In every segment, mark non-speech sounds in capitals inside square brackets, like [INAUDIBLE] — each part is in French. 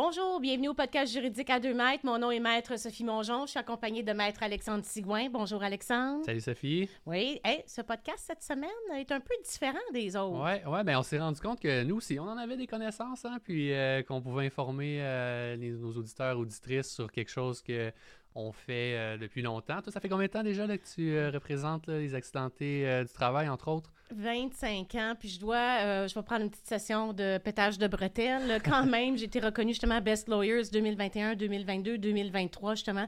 Bonjour, bienvenue au podcast juridique à deux mètres. Mon nom est Maître Sophie Mongeon. Je suis accompagnée de Maître Alexandre Sigouin. Bonjour Alexandre. Salut Sophie. Oui, hey, ce podcast cette semaine est un peu différent des autres. Ouais, ouais, ben on s'est rendu compte que nous aussi, on en avait des connaissances, hein, puis euh, qu'on pouvait informer euh, les- nos auditeurs, auditrices sur quelque chose que on fait euh, depuis longtemps. Toi, ça fait combien de temps déjà que tu euh, représentes les accidentés euh, du travail, entre autres? 25 ans, puis je dois, je vais prendre une petite session de pétage de bretelles. Quand [LAUGHS] même, j'ai été reconnue justement Best Lawyers 2021, 2022, 2023, justement,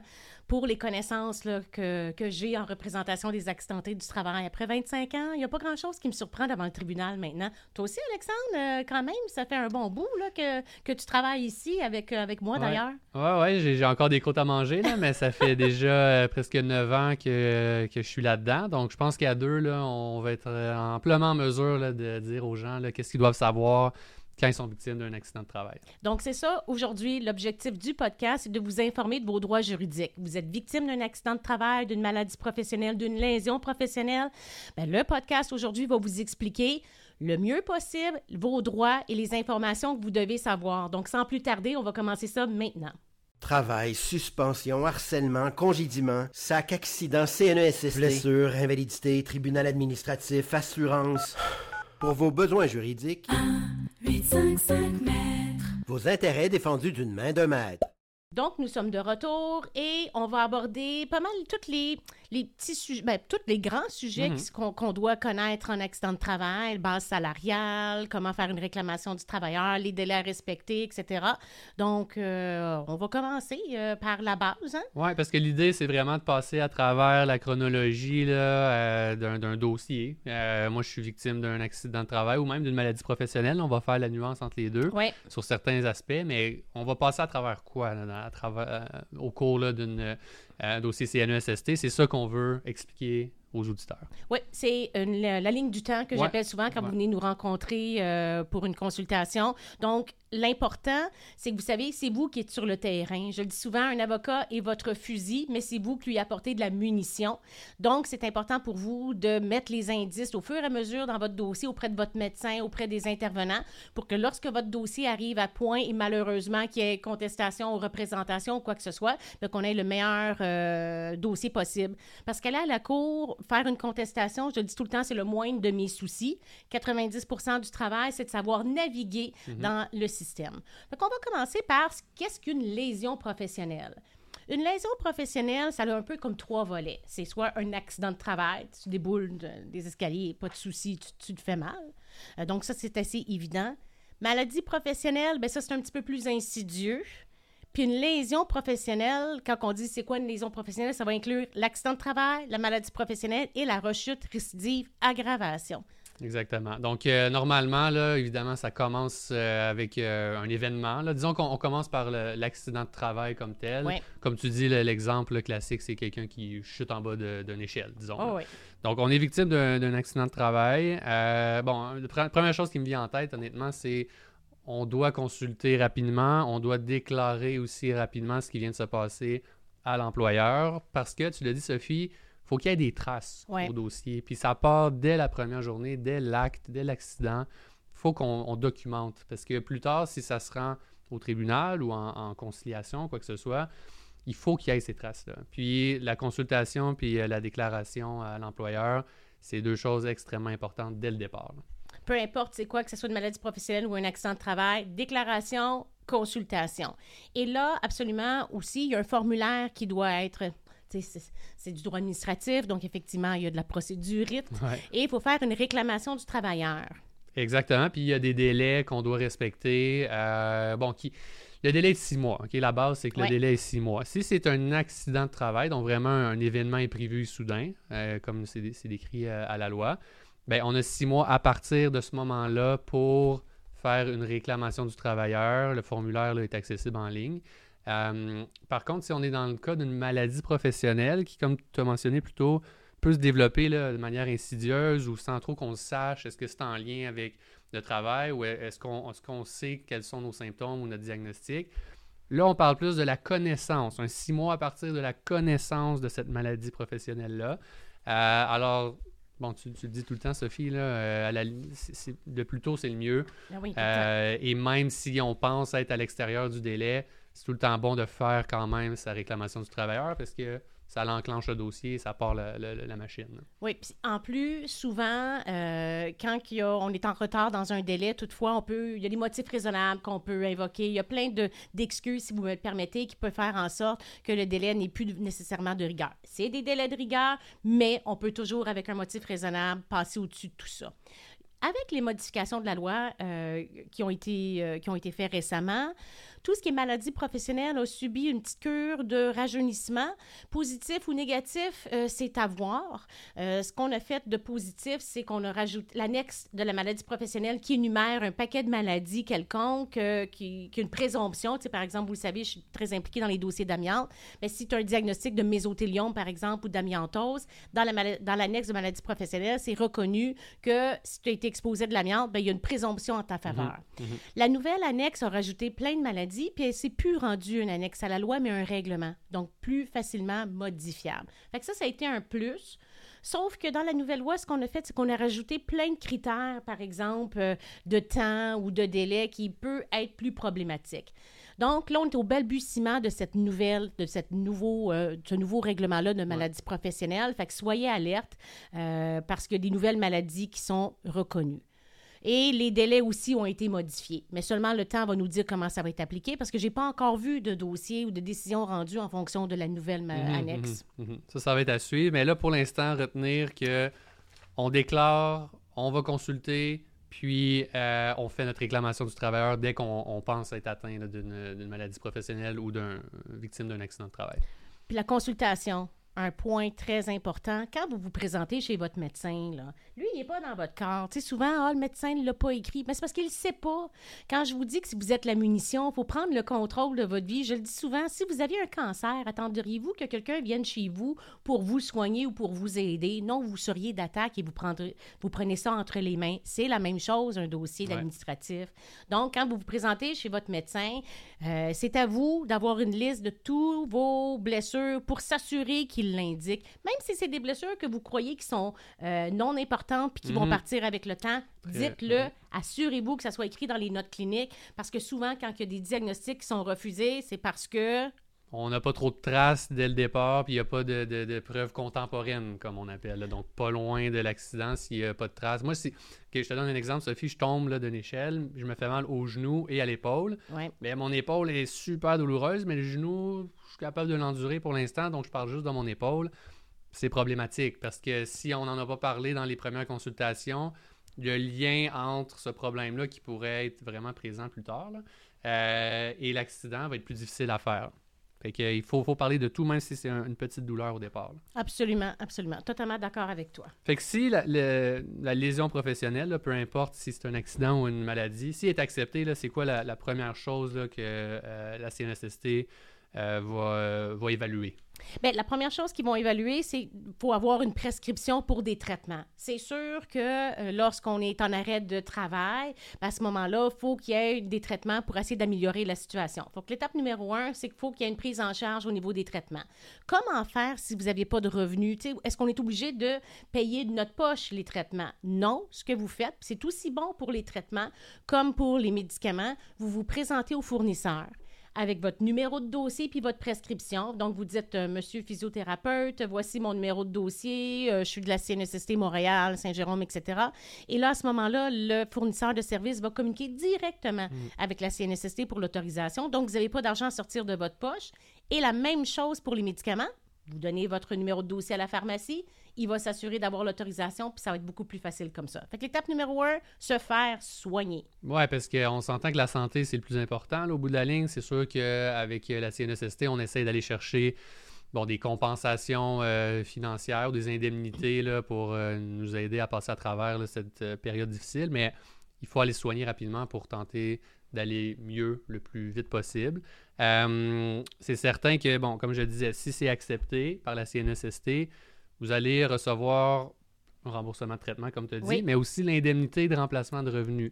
pour les connaissances là, que, que j'ai en représentation des accidentés du travail. Après 25 ans, il n'y a pas grand-chose qui me surprend devant le tribunal maintenant. Toi aussi, Alexandre, euh, quand même, ça fait un bon bout là, que, que tu travailles ici avec, euh, avec moi, Ouais. d'ailleurs. Ouais, ouais, j'ai encore des côtes à manger, là, mais ça fait [LAUGHS] déjà euh, presque 9 ans que, que je suis là-dedans. Donc, je pense qu'à deux, là, on va être amplement en mesure là, de dire aux gens qu'est-ce qu'ils doivent savoir quand ils sont victimes d'un accident de travail. Donc, c'est ça, aujourd'hui, l'objectif du podcast, c'est de vous informer de vos droits juridiques. Vous êtes victime d'un accident de travail, d'une maladie professionnelle, d'une lésion professionnelle. Ben, le podcast aujourd'hui va vous expliquer le mieux possible vos droits et les informations que vous devez savoir. Donc, sans plus tarder, on va commencer ça maintenant. Travail, suspension, harcèlement, congédiement, sac, accident, CNESST, blessure, invalidité, tribunal administratif, assurance. Pour vos besoins juridiques, 855 mètres. vos intérêts défendus d'une main de maître. Donc, nous sommes de retour et on va aborder pas mal tous les, les petits sujets, ben, tous les grands sujets Mhm. qu'on doit connaître en accident de travail, base salariale, comment faire une réclamation du travailleur, les délais à respecter, etc. Donc, euh, on va commencer euh, par la base. Hein? Oui, parce que l'idée, c'est vraiment de passer à travers la chronologie là, euh, d'un dossier. Euh, moi, je suis victime d'un accident de travail ou même d'une maladie professionnelle. On va faire la nuance entre les deux sur certains aspects, mais on va passer à travers quoi là, dans- à travers, euh, au cours là, d'un dossier CNESST? C'est ça qu'on veut expliquer aux auditeurs. Oui, c'est la, la ligne du temps que Ouais. j'appelle souvent quand Ouais. vous venez nous rencontrer euh, pour une consultation. Donc, l'important, c'est que vous savez, c'est vous qui êtes sur le terrain. Je le dis souvent, un avocat est votre fusil, mais c'est vous qui lui apportez de la munition. Donc, c'est important pour vous de mettre les indices au fur et à mesure dans votre dossier auprès de votre médecin, auprès des intervenants, pour que lorsque votre dossier arrive à point et malheureusement qu'il y ait contestation ou représentation ou quoi que ce soit, ben, qu'on ait le meilleur euh, dossier possible. Parce qu'aller à la cour, faire une contestation, je le dis tout le temps, c'est le moindre de mes soucis. 90 du travail, c'est de savoir naviguer dans le système. Donc, on va commencer par ce- qu'est-ce qu'une lésion professionnelle? Une lésion professionnelle, ça a un peu comme trois volets. C'est soit un accident de travail, tu déboules de- des escaliers, pas de souci, tu, tu te fais mal. Euh, donc ça, c'est assez évident. Maladie professionnelle, ben ça, c'est un petit peu plus insidieux. Puis une lésion professionnelle, quand on dit c'est quoi une lésion professionnelle, ça va inclure l'accident de travail, la maladie professionnelle et la rechute récidive aggravation. Exactement. Donc, euh, normalement, là, évidemment, ça commence euh, avec euh, un événement. là. Disons qu'on on commence par l'accident de travail comme tel. Ouais. Comme tu dis, le- l'exemple classique, c'est quelqu'un qui chute en bas d'une échelle, disons. Oh oui. Donc, on est victime d'un accident de travail. Bon, la pre- première chose qui me vient en tête, honnêtement, c'est on doit consulter rapidement, on doit déclarer aussi rapidement ce qui vient de se passer à l'employeur parce que, tu l'as dit, Sophie, faut qu'il y ait des traces Ouais. au dossier. Puis ça part dès la première journée, dès l'acte, dès l'accident. Il faut qu'on on documente parce que plus tard, si ça se rend au tribunal ou en, en conciliation, quoi que ce soit, il faut qu'il y ait ces traces-là. Puis la consultation puis euh, la déclaration à l'employeur, c'est deux choses extrêmement importantes dès le départ. là. Peu importe c'est quoi, que ce soit une maladie professionnelle ou un accident de travail, déclaration, consultation. Et là, absolument aussi, il y a un formulaire qui doit être. C'est du droit administratif, donc effectivement, il y a de la procédure. Ouais. Et il faut faire une réclamation du travailleur. Exactement. Puis il y a des délais qu'on doit respecter. Euh, bon, qui... le délai est de six mois. ok? La base, c'est que Ouais. le délai est six mois. Si c'est un accident de travail, donc vraiment un événement imprévu soudain, euh, comme c'est décrit euh, à la loi, ben, on a six mois à partir de ce moment-là pour faire une réclamation du travailleur. Le formulaire là, est accessible en ligne. Euh, par contre, si on est dans le cas d'une maladie professionnelle qui, comme tu as mentionné plus tôt, peut se développer de manière insidieuse ou sans trop qu'on sache, est-ce que c'est en lien avec le travail ou est-ce qu'on est qu'on sait quels sont nos symptômes ou notre diagnostic? Là, on parle plus de la connaissance, un six mois à partir de la connaissance de cette maladie professionnelle-là. Euh, alors, bon, tu, tu le dis tout le temps, Sophie, là, euh, à la, le plus tôt, c'est le mieux. Ah oui. Euh, et même si on pense être à l'extérieur du délai, c'est tout le temps bon de faire quand même sa réclamation du travailleur parce que ça l'enclenche le dossier, ça part la, la- machine. Oui, puis en plus, souvent, euh, quand y a- on est en retard dans un délai, toutefois, on peut, il y a des motifs raisonnables qu'on peut invoquer. Il y a plein de, d'excuses, si vous me le permettez, qui peuvent faire en sorte que le délai n'est plus nécessairement de rigueur. C'est des délais de rigueur, mais on peut toujours, avec un motif raisonnable, passer au-dessus de tout ça. Avec les modifications de la loi euh, qui, ont été, euh, qui ont été faites récemment, tout ce qui est maladie professionnelle a subi une petite cure de rajeunissement. Positif ou négatif, euh, c'est à voir. Ce qu'on a fait de positif, c'est qu'on a rajouté l'annexe de la maladie professionnelle qui énumère un paquet de maladies quelconques, qui, qui une présomption. Tu par exemple, vous le savez, je suis très impliquée dans les dossiers d'amiante. Mais si tu as un diagnostic de mésothéliome, par exemple, ou d'amiantose, dans la mala- dans l'annexe de maladie professionnelle, c'est reconnu que si tu as été exposé de l'amiante, ben, il y a une présomption en ta faveur. La nouvelle annexe a rajouté plein de maladies, puis elle s'est plus rendue une annexe à la loi, mais un règlement, donc plus facilement modifiable. Fait que ça, ça a été un plus. Sauf que dans la nouvelle loi, ce qu'on a fait, c'est qu'on a rajouté plein de critères, par exemple, euh, de temps ou de délai qui peut être plus problématique. Donc là, on est au balbutiement de cette nouvelle, de cette nouveau, euh, ce nouveau règlement-là de maladie professionnelle. Fait que soyez alerte euh, parce qu'il y a des nouvelles maladies qui sont reconnues. Et les délais aussi ont été modifiés. Mais seulement le temps va nous dire comment ça va être appliqué parce que je n'ai pas encore vu de dossier ou de décision rendue en fonction de la nouvelle ma- Mhm, annexe. mhm, mhm. Ça, ça va être à suivre. Mais là, pour l'instant, retenir que on déclare, on va consulter, puis euh, on fait notre réclamation du travailleur dès qu'on on pense être atteint d'une maladie professionnelle ou victime d'un accident de travail. Puis la consultation, un point très important. Quand vous vous présentez chez votre médecin, là, lui, il n'est pas dans votre corps. Tu sais, souvent, ah, le médecin ne l'a pas écrit. Mais c'est parce qu'il ne sait pas. Quand je vous dis que si vous êtes la munition, il faut prendre le contrôle de votre vie. Je le dis souvent, si vous aviez un cancer, attendriez-vous que quelqu'un vienne chez vous pour vous soigner ou pour vous aider? Non, vous seriez d'attaque et vous, prendrez, vous prenez ça entre les mains. C'est la même chose, un dossier Ouais. administratif. Donc, quand vous vous présentez chez votre médecin, euh, c'est à vous d'avoir une liste de tous vos blessures pour s'assurer qu'il l'indique. Même si c'est des blessures que vous croyez qui sont euh, non importantes puis qui vont Mhm. partir avec le temps, dites-le. Assurez-vous que ça soit écrit dans les notes cliniques parce que souvent, quand il y a des diagnostics qui sont refusés, c'est parce que On n'a pas trop de traces dès le départ, puis il n'y a pas de, de- de preuves contemporaines, comme on appelle. là. Donc, pas loin de l'accident s'il n'y a pas de traces. Moi, si, je te donne un exemple, Sophie, je tombe d'une échelle, je me fais mal au genou et à l'épaule. ouais, Mais mon épaule est super douloureuse, mais le genou, je suis capable de l'endurer pour l'instant, donc je parle juste de mon épaule. C'est problématique parce que si on n'en a pas parlé dans les premières consultations, le lien entre ce problème-là qui pourrait être vraiment présent plus tard là, euh, et l'accident va être plus difficile à faire. Fait que, il faut, faut parler de tout, même si c'est un- une petite douleur au départ. là. absolument, absolument. Totalement d'accord avec toi. Fait que si la, le- la lésion professionnelle, là, peu importe si c'est un accident ou une maladie, si elle est acceptée, c'est quoi la, la première chose là, que euh, la CNSST euh, va, euh, va évaluer? Bien, la première chose qu'ils vont évaluer, c'est qu'il faut avoir une prescription pour des traitements. C'est sûr que euh, lorsqu'on est en arrêt de travail, ben, à ce moment-là, il faut qu'il y ait des traitements pour essayer d'améliorer la situation. Donc, l'étape numéro un, c'est qu'il faut qu'il y ait une prise en charge au niveau des traitements. Comment faire si vous n'aviez pas de revenus? Est-ce qu'on est obligé de payer de notre poche les traitements? Non. Ce que vous faites, c'est aussi bon pour les traitements comme pour les médicaments. Vous vous présentez au fournisseur avec votre numéro de dossier puis votre prescription. Donc, vous dites, euh, Monsieur physiothérapeute, voici mon numéro de dossier, euh, je suis de la CNSST Montréal, Saint-Jérôme, etc. Et là, à ce moment-là, le fournisseur de services va communiquer directement avec la CNSST pour l'autorisation. Donc, vous n'avez pas d'argent à sortir de votre poche. Et la même chose pour les médicaments. Vous donnez votre numéro de dossier à la pharmacie, il va s'assurer d'avoir l'autorisation, puis ça va être beaucoup plus facile comme ça. Fait que l'étape numéro un, se faire soigner. Ouais, parce qu'on s'entend que la santé, c'est le plus important. au bout de la ligne, c'est sûr qu'avec la CNSST, on essaie d'aller chercher bon, des compensations euh, financières, des indemnités là, pour euh, nous aider à passer à travers cette euh, période difficile. Mais il faut aller soigner rapidement pour tenter d'aller mieux le plus vite possible. Euh, c'est certain que, bon, comme je disais, si c'est accepté par la CNSST, vous allez recevoir un remboursement de traitement, comme tu as dit, Oui. mais aussi l'indemnité de remplacement de revenus.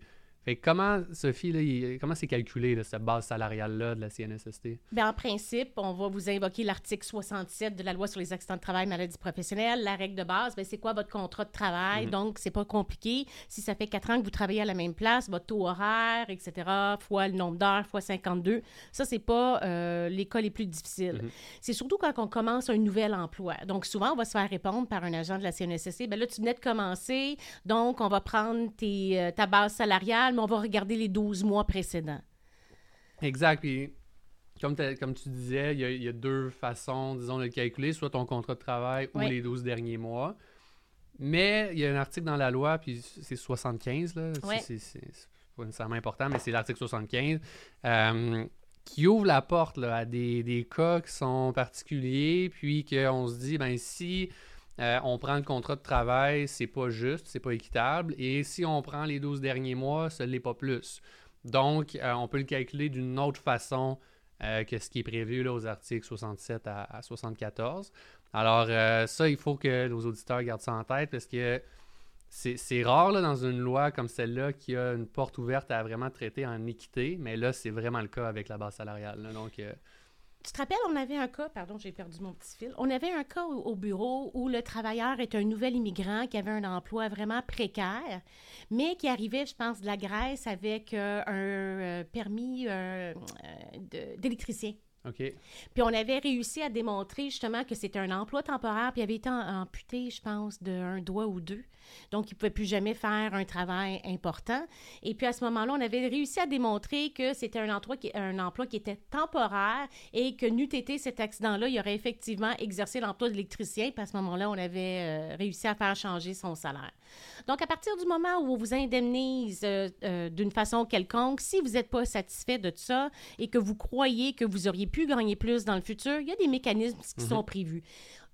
Fait que comment, Sophie, là, il- comment c'est calculé, là, cette base salariale-là de la CNSST? Bien, en principe, on va vous invoquer l'article 67 de la loi sur les accidents de travail, maladies professionnelles. La règle de base, ben, c'est quoi votre contrat de travail? Mhm. Donc, c'est pas compliqué. Si ça fait quatre ans que vous travaillez à la même place, votre taux horaire, etc., fois le nombre d'heures, fois 52, ça, c'est pas euh, les cas les plus difficiles. Mhm. C'est surtout quand on commence un nouvel emploi. Donc, souvent, on va se faire répondre par un agent de la CNSST, ben là, tu venais de commencer, donc on va prendre tes, euh, ta base salariale, mais on va regarder les 12 mois précédents. Exact. Puis, comme, tu disais, il y, a, il y a deux façons, disons, de le calculer, soit ton contrat de travail ou les 12 derniers mois. Mais il y a un article dans la loi, puis c'est 75, là. C'est- pas nécessairement important, mais c'est l'article 75, euh, qui ouvre la porte là, à des, des cas qui sont particuliers, puis qu'on se dit, ben si euh, on prend le contrat de travail, c'est pas juste, c'est pas équitable, et si on prend les 12 derniers mois, ce n'est pas plus. Donc, euh, on peut le calculer d'une autre façon euh, que ce qui est prévu aux articles 67 à, à 74. Alors, ça, il faut que nos auditeurs gardent ça en tête parce que c'est rare dans une loi comme celle-là qu'il y a une porte ouverte à vraiment traiter en équité, mais là, c'est vraiment le cas avec la base salariale. Donc, Tu te rappelles, on avait un cas, pardon, j'ai perdu mon petit fil. On avait un cas au, au bureau où le travailleur est un nouvel immigrant qui avait un emploi vraiment précaire, mais qui arrivait, je pense, de la Grèce avec euh, un euh, permis euh, d'électricien. OK. Puis on avait réussi à démontrer justement que c'était un emploi temporaire, puis il avait été amputé, je pense, d'un doigt ou deux. Donc, il ne pouvait plus jamais faire un travail important. Et puis à ce moment-là, on avait réussi à démontrer que c'était un emploi, qui, un emploi qui était temporaire et que n'eût été cet accident-là, il aurait effectivement exercé l'emploi d'électricien. Puis à ce moment-là, on avait euh, réussi à faire changer son salaire. Donc, à partir du moment où on vous indemnise euh, euh, d'une façon quelconque, si vous n'êtes pas satisfait de ça et que vous croyez que vous auriez pu gagner plus dans le futur, il y a des mécanismes qui sont prévus.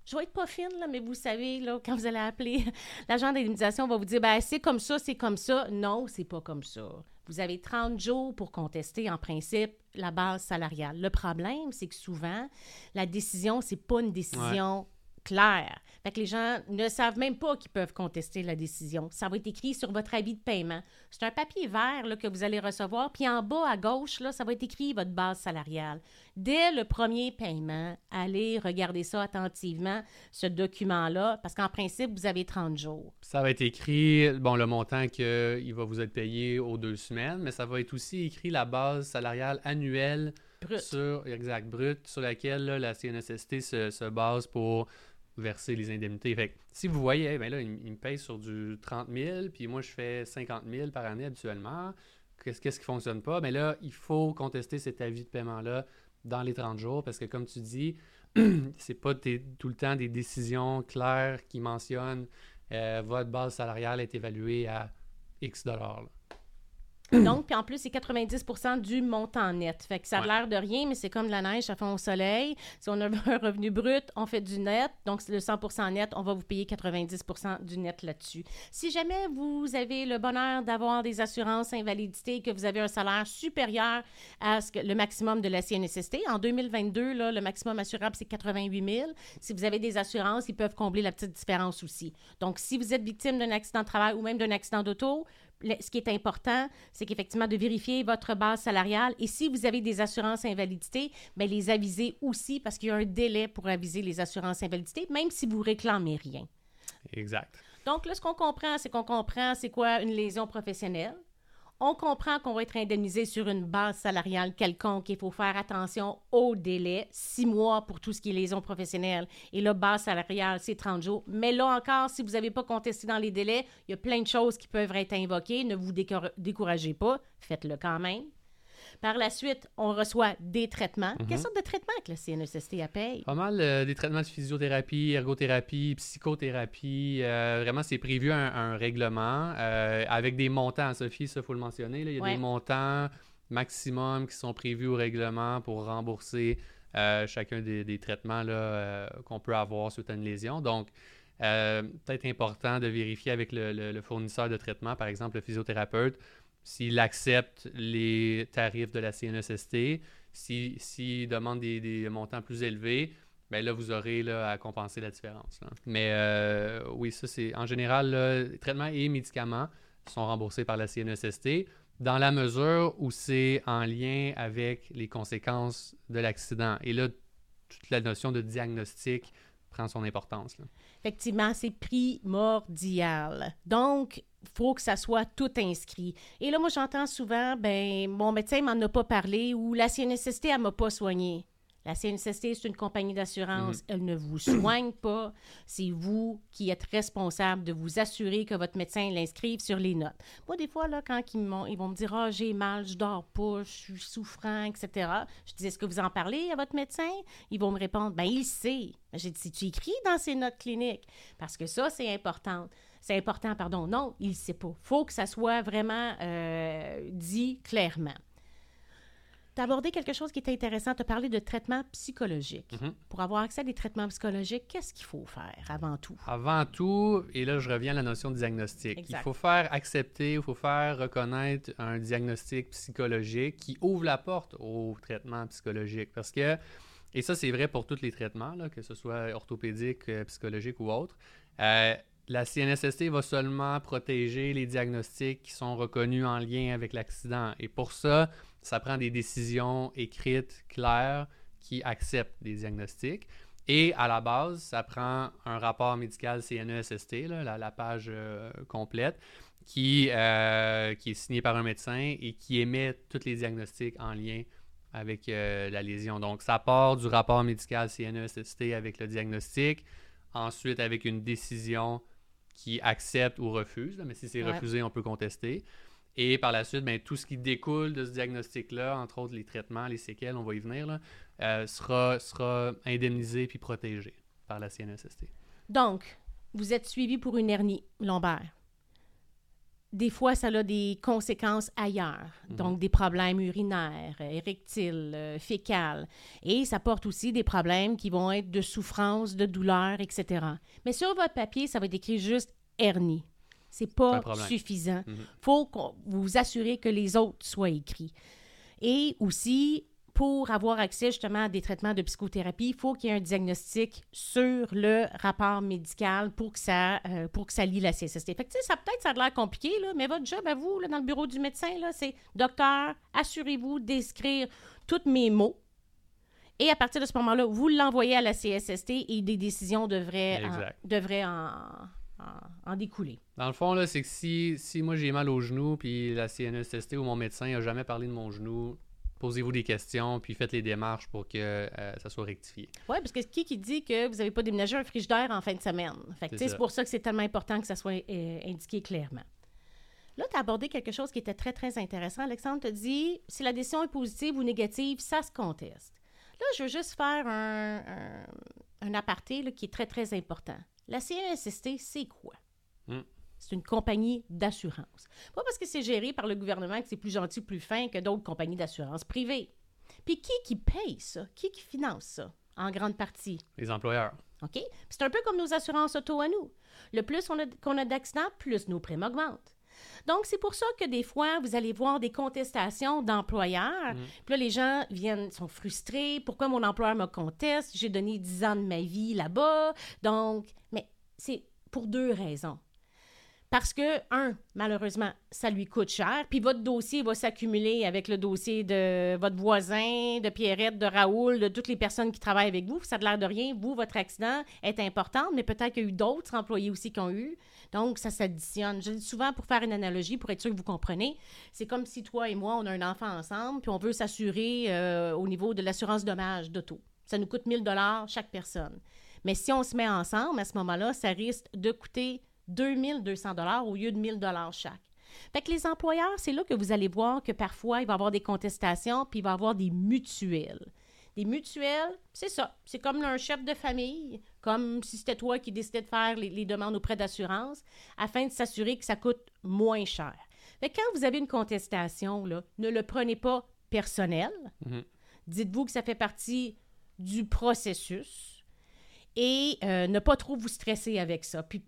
Je vais être pas fine, là, mais vous savez, là, [LAUGHS] quand vous allez appeler [LAUGHS] l'agent d'indemnisation, on va vous dire ben, c'est comme ça, c'est comme ça. Non, c'est pas comme ça. Vous avez 30 jours pour contester, en principe, la base salariale. Le problème, c'est que souvent, la décision, c'est pas une décision claire. Fait que les gens ne savent même pas qu'ils peuvent contester la décision. Ça va être écrit sur votre avis de paiement. C'est un papier vert là, que vous allez recevoir, puis en bas à gauche, là, ça va être écrit votre base salariale. Dès le premier paiement, allez regarder ça attentivement, ce document-là, parce qu'en principe, vous avez 30 jours. Ça va être écrit, bon, le montant qu'il va vous être payé aux deux semaines, mais ça va être aussi écrit la base salariale annuelle Brut. sur, exact, brut, sur laquelle là, la CNSST se, se base pour verser les indemnités. Si vous voyez, ben là, il, me paye sur du 30 000, puis moi, je fais 50 000 par année habituellement. Qu'est-ce qui fonctionne pas? Mais là, il faut contester cet avis de paiement-là dans les 30 jours, parce que comme tu dis, [CLEARS THROAT] c'est pas tout le temps des décisions claires qui mentionnent euh, votre base salariale est évaluée à X dollars. Donc, puis en plus, c'est 90% du montant net. Fait que ça a Ouais. l'air de rien, mais c'est comme de la neige, ça fond au soleil. Si on a [LAUGHS] un revenu brut, on fait du net. Donc, c'est le 100% net, on va vous payer 90% du net là-dessus. Si jamais vous avez le bonheur d'avoir des assurances invalidité, que vous avez un salaire supérieur à ce que, le maximum de la CNSST, en 2022, là, le maximum assurable, c'est 88 000. Si vous avez des assurances, ils peuvent combler la petite différence aussi. Donc, si vous êtes victime d'un accident de travail ou même d'un accident d'auto, le- ce qui est important, c'est qu'effectivement de vérifier votre base salariale et si vous avez des assurances invalidité, bien, les aviser aussi parce qu'il y a un délai pour aviser les assurances invalidité, même si vous réclamez rien. Exact. Donc là, ce qu'on comprend, c'est qu'on comprend c'est quoi une lésion professionnelle. On comprend qu'on va être indemnisé sur une base salariale quelconque. Il faut faire attention au délai. Six mois pour tout ce qui est lésion professionnelle. Et là, base salariale, c'est 30 jours. Mais là encore, si vous n'avez pas contesté dans les délais, il y a plein de choses qui peuvent être invoquées. Ne vous décour- découragez pas. Faites-le quand même. Par la suite, on reçoit des traitements. Quelle sorte de traitements que le CNESST a paye? Pas mal euh, des traitements de physiothérapie, ergothérapie, psychothérapie. euh, vraiment, c'est prévu un, un règlement euh, avec des montants, Sophie, ça, il faut le mentionner. là. Il y a Ouais. des montants maximum qui sont prévus au règlement pour rembourser chacun des, des traitements qu'on peut avoir suite à une lésion. Donc, euh, peut-être important de vérifier avec le, le- le fournisseur de traitement, par exemple le physiothérapeute, s'il accepte les tarifs de la CNESST, si- s'il demande des, montants plus élevés, ben là, vous aurez là, à compenser la différence. Mais euh, oui, ça, c'est en général, là, traitements et médicaments sont remboursés par la CNESST. dans la mesure où c'est en lien avec les conséquences de l'accident. Et là, toute la notion de diagnostic son importance. Effectivement, c'est primordial. Donc, faut que ça soit tout inscrit. Et là, moi, j'entends souvent, ben, mon médecin m'en a pas parlé ou la CNSST, elle m'a pas soigné. La CNSST, c'est une compagnie d'assurance. Elle ne vous soigne pas. C'est vous qui êtes responsable de vous assurer que votre médecin l'inscrive sur les notes. Moi, des fois, là, quand ils, ils vont me dire Ah, j'ai mal, je dors pas, je suis souffrant, etc., je dis Est-ce que vous en parlez à votre médecin? Ils vont me répondre Ben, il sait. J'ai dit Tu écris dans ses notes cliniques? Parce que ça, c'est important. C'est important, pardon. Non, il ne sait pas. faut que ça soit vraiment euh, dit clairement. Tu as abordé quelque chose qui est intéressant. Tu as parlé de traitement psychologique. Mhm. Pour avoir accès à des traitements psychologiques, qu'est-ce qu'il faut faire avant tout? Avant tout, et là je reviens à la notion de diagnostic, Exact. il faut faire accepter, il faut faire reconnaître un diagnostic psychologique qui ouvre la porte au traitement psychologique. Parce que, et ça c'est vrai pour tous les traitements, là, que ce soit orthopédique, euh, psychologique ou autre, euh, la CNSST va seulement protéger les diagnostics qui sont reconnus en lien avec l'accident. Et pour ça, ça prend des décisions écrites, claires, qui acceptent les diagnostics. Et à la base, ça prend un rapport médical CNESST, là, la, la page euh, complète, qui, euh, qui est signé par un médecin et qui émet tous les diagnostics en lien avec euh, la lésion. Donc, ça part du rapport médical CNESST avec le diagnostic, ensuite avec une décision qui accepte ou refuse, là, mais si c'est Ouais. refusé, on peut contester. Et par la suite, ben, tout ce qui découle de ce diagnostic-là, entre autres les traitements, les séquelles, on va y venir, là, euh, sera, sera indemnisé puis protégé par la CNSST. Donc, vous êtes suivi pour une hernie lombaire. Des fois, ça a des conséquences ailleurs, donc des problèmes urinaires, euh, érectiles, euh, fécales. Et ça porte aussi des problèmes qui vont être de souffrance, de douleur, etc. Mais sur votre papier, ça va être écrit juste hernie. C'est Pas suffisant. Mhm. faut qu'on- vous assurer que les autres soient écrits. Et aussi, pour avoir accès justement à des traitements de psychothérapie, il faut qu'il y ait un diagnostic sur le rapport médical pour que ça, euh, pour que ça lie la CSST. Fait que, ça peut-être ça a l'air compliqué, là, mais votre job à vous, là, dans le bureau du médecin, c'est docteur, assurez-vous d'écrire tous mes mots. Et à partir de ce moment-là, vous l'envoyez à la CSST et des décisions devraient, en, devraient en, en- en découler. Dans le fond, là, c'est que si, si moi j'ai mal au genou, puis la CNSST ou mon médecin n'a jamais parlé de mon genou, posez-vous des questions, puis faites les démarches pour que euh, ça soit rectifié. Oui, parce que qui qui dit que vous n'avez pas déménagé un frigidaire en fin de semaine? Fait que, c'est pour ça que c'est tellement important que ça soit euh, indiqué clairement. Là, tu as abordé quelque chose qui était très, très intéressant. Alexandre te dit si la décision est positive ou négative, ça se conteste. Là, je veux juste faire un, un, un aparté là, qui est très, très important. La CNSST, c'est quoi? Hmm. C'est une compagnie d'assurance. Pas parce que c'est géré par le gouvernement que c'est plus gentil plus fin que d'autres compagnies d'assurance privées. Puis qui qui paye ça? Qui qui finance ça? En grande partie? Les employeurs. OK? C'est un peu comme nos assurances auto à nous. Le plus on a- qu'on a d'accidents, plus nos primes augmentent. Donc, c'est pour ça que des fois, vous allez voir des contestations d'employeurs. Puis là, les gens viennent, sont frustrés. Pourquoi mon employeur me conteste? J'ai donné 10 ans de ma vie là-bas. Donc, mais c'est pour deux raisons. Parce que, un, malheureusement, ça lui coûte cher, puis votre dossier va s'accumuler avec le dossier de votre voisin, de Pierrette, de Raoul, de toutes les personnes qui travaillent avec vous. Ça a l'air de rien. Vous, votre accident est important, mais peut-être qu'il y a eu d'autres employés aussi qui ont eu. Donc, ça s'additionne. Je dis souvent, pour faire une analogie, pour être sûr que vous comprenez, c'est comme si toi et moi, on a un enfant ensemble, puis on veut s'assurer euh, au niveau de l'assurance dommage d'auto. Ça nous coûte 1000 dollars chaque personne. Mais si on se met ensemble, à ce moment-là, ça risque de coûter 2200 dollars au lieu de 1000 dollars chaque. Fait que les employeurs, c'est là que vous allez voir que parfois, il va y avoir des contestations, puis il va y avoir des mutuelles. Des mutuelles, c'est ça. C'est comme un chef de famille, comme si c'était toi qui décidais de faire les, les demandes auprès d'assurance, afin de s'assurer que ça coûte moins cher. Fait que quand vous avez une contestation, là, ne le prenez pas personnel. Mhm. Dites-vous que ça fait partie du processus et euh, ne pas trop vous stresser avec ça. Puis,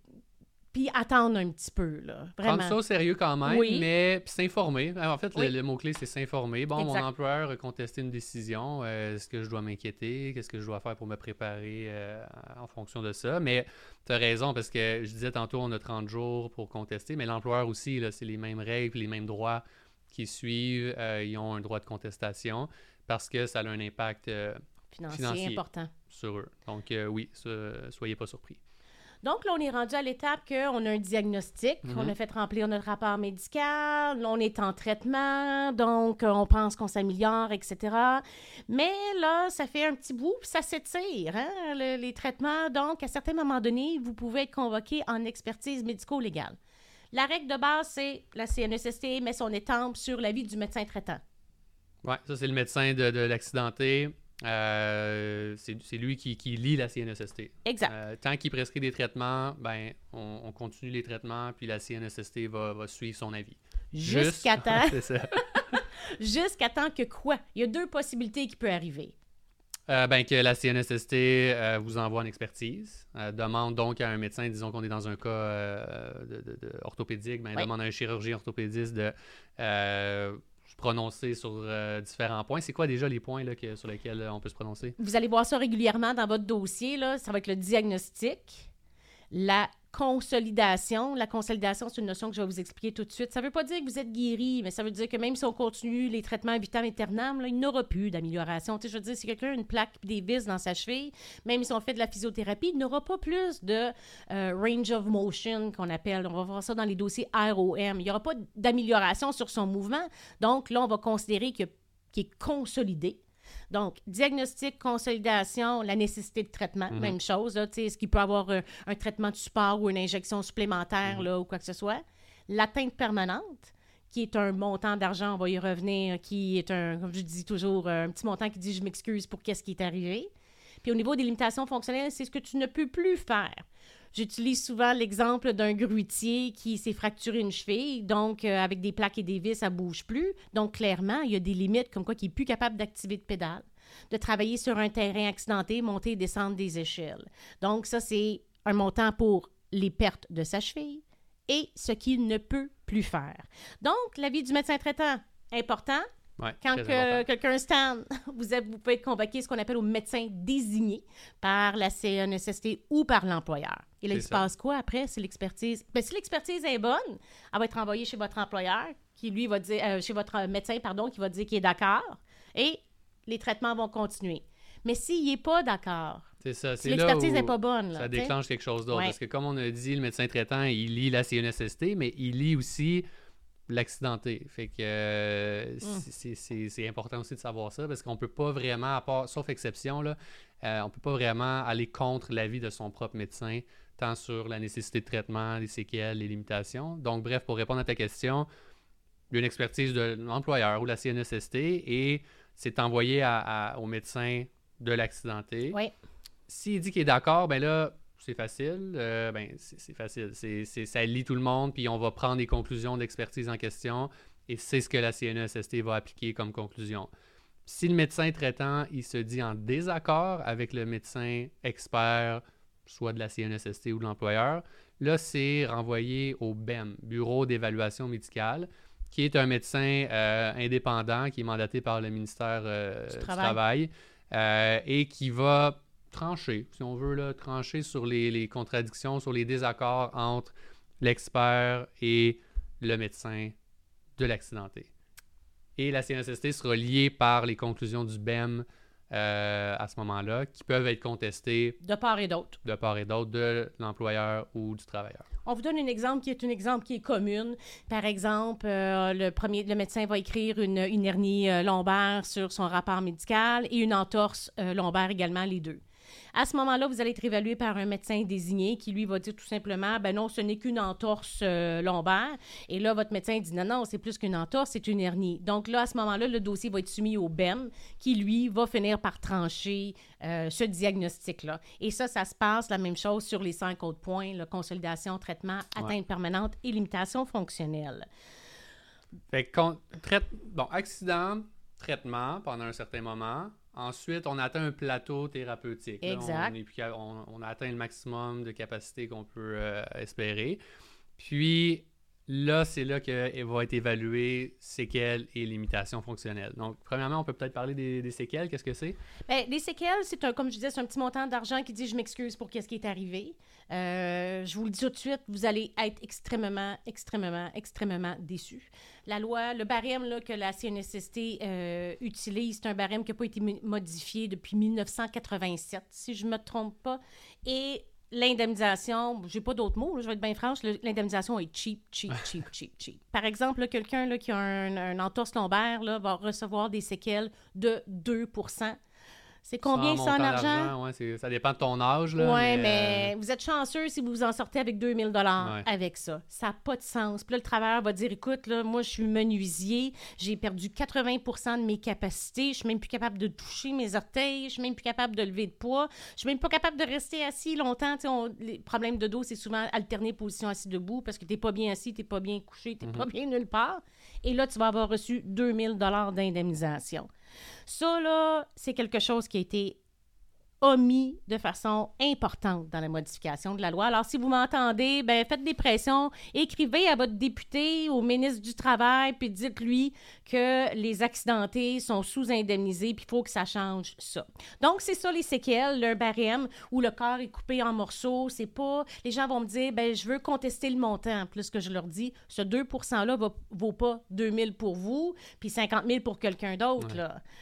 puis attendre un petit peu, là. Vraiment. Prendre ça au sérieux quand même, Oui. mais s'informer. En fait, le- Oui. le, mot-clé, c'est s'informer. Bon, Exact. mon employeur a contesté une décision. euh, Est-ce que je dois m'inquiéter? Qu'est-ce que je dois faire pour me préparer euh, en fonction de ça? Mais tu as raison, parce que je disais tantôt, on a 30 jours pour contester, mais l'employeur aussi, là, c'est les mêmes règles, les mêmes droits qui suivent, euh, ils ont un droit de contestation parce que ça a un impact Financier, Financier. important. sur eux. Donc, oui, ça, soyez pas surpris. Donc là, on est rendu à l'étape qu'on a un diagnostic, Mhm. on a fait remplir notre rapport médical, on est en traitement, donc euh, on pense qu'on s'améliore, etc. Mais là, ça fait un petit bout, puis ça s'étire, hein, le- les traitements. Donc, à certains moments donnés, vous pouvez être convoqué en expertise médico-légale. La règle de base, c'est la CNESST met son étampe sur l'avis du médecin traitant. Ouais, ça, c'est le médecin de, de l'accidenté. Euh, c'est lui qui, qui lit la CNSST. Exact. Euh, tant qu'il prescrit des traitements, ben, on, on continue les traitements, puis la CNSST va, va suivre son avis. Jusqu'à Juste- temps, [LAUGHS] c'est ça. [LAUGHS] jusqu'à temps que quoi? Il y a deux possibilités qui peuvent arriver. Euh, ben, que la CNSST vous envoie en expertise. Demande donc à un médecin, disons qu'on est dans un cas de, de- de orthopédique, ben, Oui. demande à un chirurgien orthopédiste de prononcer sur euh, différents points. C'est quoi déjà les points là, sur lesquels euh, on peut se prononcer? Vous allez voir ça régulièrement dans votre dossier. Là. Ça va être le diagnostic, la consolidation. La consolidation, c'est une notion que je vais vous expliquer tout de suite. Ça ne veut pas dire que vous êtes guéri, mais ça veut dire que même si on continue les traitements vitam aeternam, là, il n'aura plus d'amélioration. Je veux dire, si quelqu'un a une plaque et des vis dans sa cheville, même si on fait de la physiothérapie, il n'aura pas plus de euh, range of motion qu'on appelle. On va voir ça dans les dossiers ROM. Il n'y aura pas d'amélioration sur son mouvement. Donc là, on va considérer qu'il est consolidé. Donc, diagnostic, consolidation, la nécessité de traitement, Mhm. même chose. Est-ce qu'il peut avoir euh, un traitement de support ou une injection supplémentaire Mhm. là, ou quoi que ce soit? L'atteinte permanente, qui est un montant d'argent, on va y revenir, qui est un, comme je dis toujours, euh, un petit montant qui dit je m'excuse pour qu'est-ce qui est arrivé. Puis au niveau des limitations fonctionnelles, c'est ce que tu ne peux plus faire. J'utilise souvent l'exemple d'un grutier qui s'est fracturé une cheville, donc euh, avec des plaques et des vis, ça bouge plus. Donc clairement, il y a des limites comme quoi qui est plus capable d'activer de pédale, de travailler sur un terrain accidenté, monter et descendre des échelles. Donc ça, c'est un montant pour les pertes de sa cheville et ce qu'il ne peut plus faire. Donc, l'avis du médecin traitant, important. Ouais, Quand que quelqu'un stand, [LAUGHS] vous, êtes- vous pouvez être convoqué ce qu'on appelle au médecin désigné par la CNSST ou par l'employeur. Et là, il se passe quoi après? C'est l'expertise. Ben, si l'expertise est bonne, elle va être envoyée chez votre employeur, qui lui va dire, euh, chez votre médecin, pardon, qui va dire qu'il est d'accord. Et les traitements vont continuer. Mais s'il n'est pas d'accord, C'est ça. si C'est l'expertise n'est pas bonne, là, ça déclenche quelque chose d'autre. Ouais. Parce que comme on a dit, le médecin traitant, il lit la CNSST, mais il lit aussi l'accidenté. Fait que euh, Mm. c'est- important aussi de savoir ça parce qu'on peut pas vraiment, à part, sauf exception, là, euh, on peut pas vraiment aller contre l'avis de son propre médecin, tant sur la nécessité de traitement, les séquelles, les limitations. Donc, bref, pour répondre à ta question, il y a une expertise de l'employeur ou la CNSST et c'est envoyé à- à- au médecin de l'accidenté. Oui. S'il dit qu'il est d'accord, ben là, c'est facile. euh, ben, c'est facile. C'est c'est- ça lie tout le monde, puis on va prendre les conclusions d'expertise en question, et c'est ce que la CNESST va appliquer comme conclusion. Si le médecin traitant, il se dit en désaccord avec le médecin expert, soit de la CNESST ou de l'employeur, là, c'est renvoyé au BEM, Bureau d'évaluation médicale, qui est un médecin euh, indépendant qui est mandaté par le ministère euh, Du du Travail. Travail, euh, et qui va trancher, si on veut, là, trancher sur les, les contradictions, sur les désaccords entre l'expert et le médecin de l'accidenté. Et la CNSST sera liée par les conclusions du BEM euh, à ce moment-là, qui peuvent être contestées de part et d'autre. de part et d'autre de l'employeur ou du travailleur. On vous donne un exemple qui est un exemple qui est commune. Par exemple, euh, le, premier, le médecin va écrire une, une hernie euh, lombaire sur son rapport médical et une entorse euh, lombaire également, les deux. À ce moment-là, vous allez être évalué par un médecin désigné qui, lui, va dire tout simplement, ben non, ce n'est qu'une entorse euh, lombaire. Et là, votre médecin dit, non, non, c'est plus qu'une entorse, c'est une hernie. Donc là, à ce moment-là, le dossier va être soumis au BEM qui, lui, va finir par trancher euh, ce diagnostic-là. Et ça, ça se passe la même chose sur les cinq autres points, là, consolidation, traitement, atteinte permanente et limitation fonctionnelle. Fait traite- bon, accident, traitement pendant un certain moment. Ensuite, on atteint un plateau thérapeutique. Là, Exact. on, est plus- on- on a atteint le maximum de capacité qu'on peut euh, espérer. Puis, là, c'est là que va être évalué séquelles et limitations fonctionnelles. Donc, premièrement, on peut peut-être parler des, séquelles. Qu'est-ce que c'est? Bien, les séquelles, c'est un, comme je disais, c'est un petit montant d'argent qui dit je m'excuse pour ce qui est arrivé. Euh, je vous le dis tout de suite, vous allez être extrêmement, extrêmement, extrêmement déçus. La loi, le barème là, que la CNSST euh, utilise, c'est un barème qui n'a pas été modifié depuis 1987, si je ne me trompe pas. Et l'indemnisation, j'ai pas d'autres mots, je vais être bien franche, l'indemnisation est cheap, cheap, [LAUGHS] cheap, cheap, cheap. Par exemple, quelqu'un qui a un, un entorse lombaire là, va recevoir des séquelles de 2 c'est combien ça en argent? Ouais, ça dépend de ton âge. Oui, mais, mais euh, vous êtes chanceux si vous vous en sortez avec 2000 dollars avec ça. Ça n'a pas de sens. Puis là, le travailleur va dire, écoute, là, moi, je suis menuisier, j'ai perdu 80% de mes capacités, je suis même plus capable de toucher mes orteils, je suis même plus capable de lever de poids, je suis même pas capable de rester assis longtemps. les problèmes de dos, c'est souvent alterner position assis debout parce que tu n'es pas bien assis, tu n'es pas bien couché, tu n'es pas mhm. bien nulle part. Et là, tu vas avoir reçu 2000 dollars d'indemnisation. Ça, là, c'est quelque chose qui a été omis de façon importante dans la modification de la loi. Alors, si vous m'entendez, ben, faites des pressions, écrivez à votre député, au ministre du Travail, puis dites-lui que les accidentés sont sous-indemnisés, puis il faut que ça change ça. Donc, c'est ça les séquelles, le barème où le corps est coupé en morceaux. C'est pas... Les gens vont me dire, ben, je veux contester le montant. Plus que je leur dis, ce 2 %-là ne vaut pas 2 000 pour vous, puis 50 000 pour quelqu'un d'autre.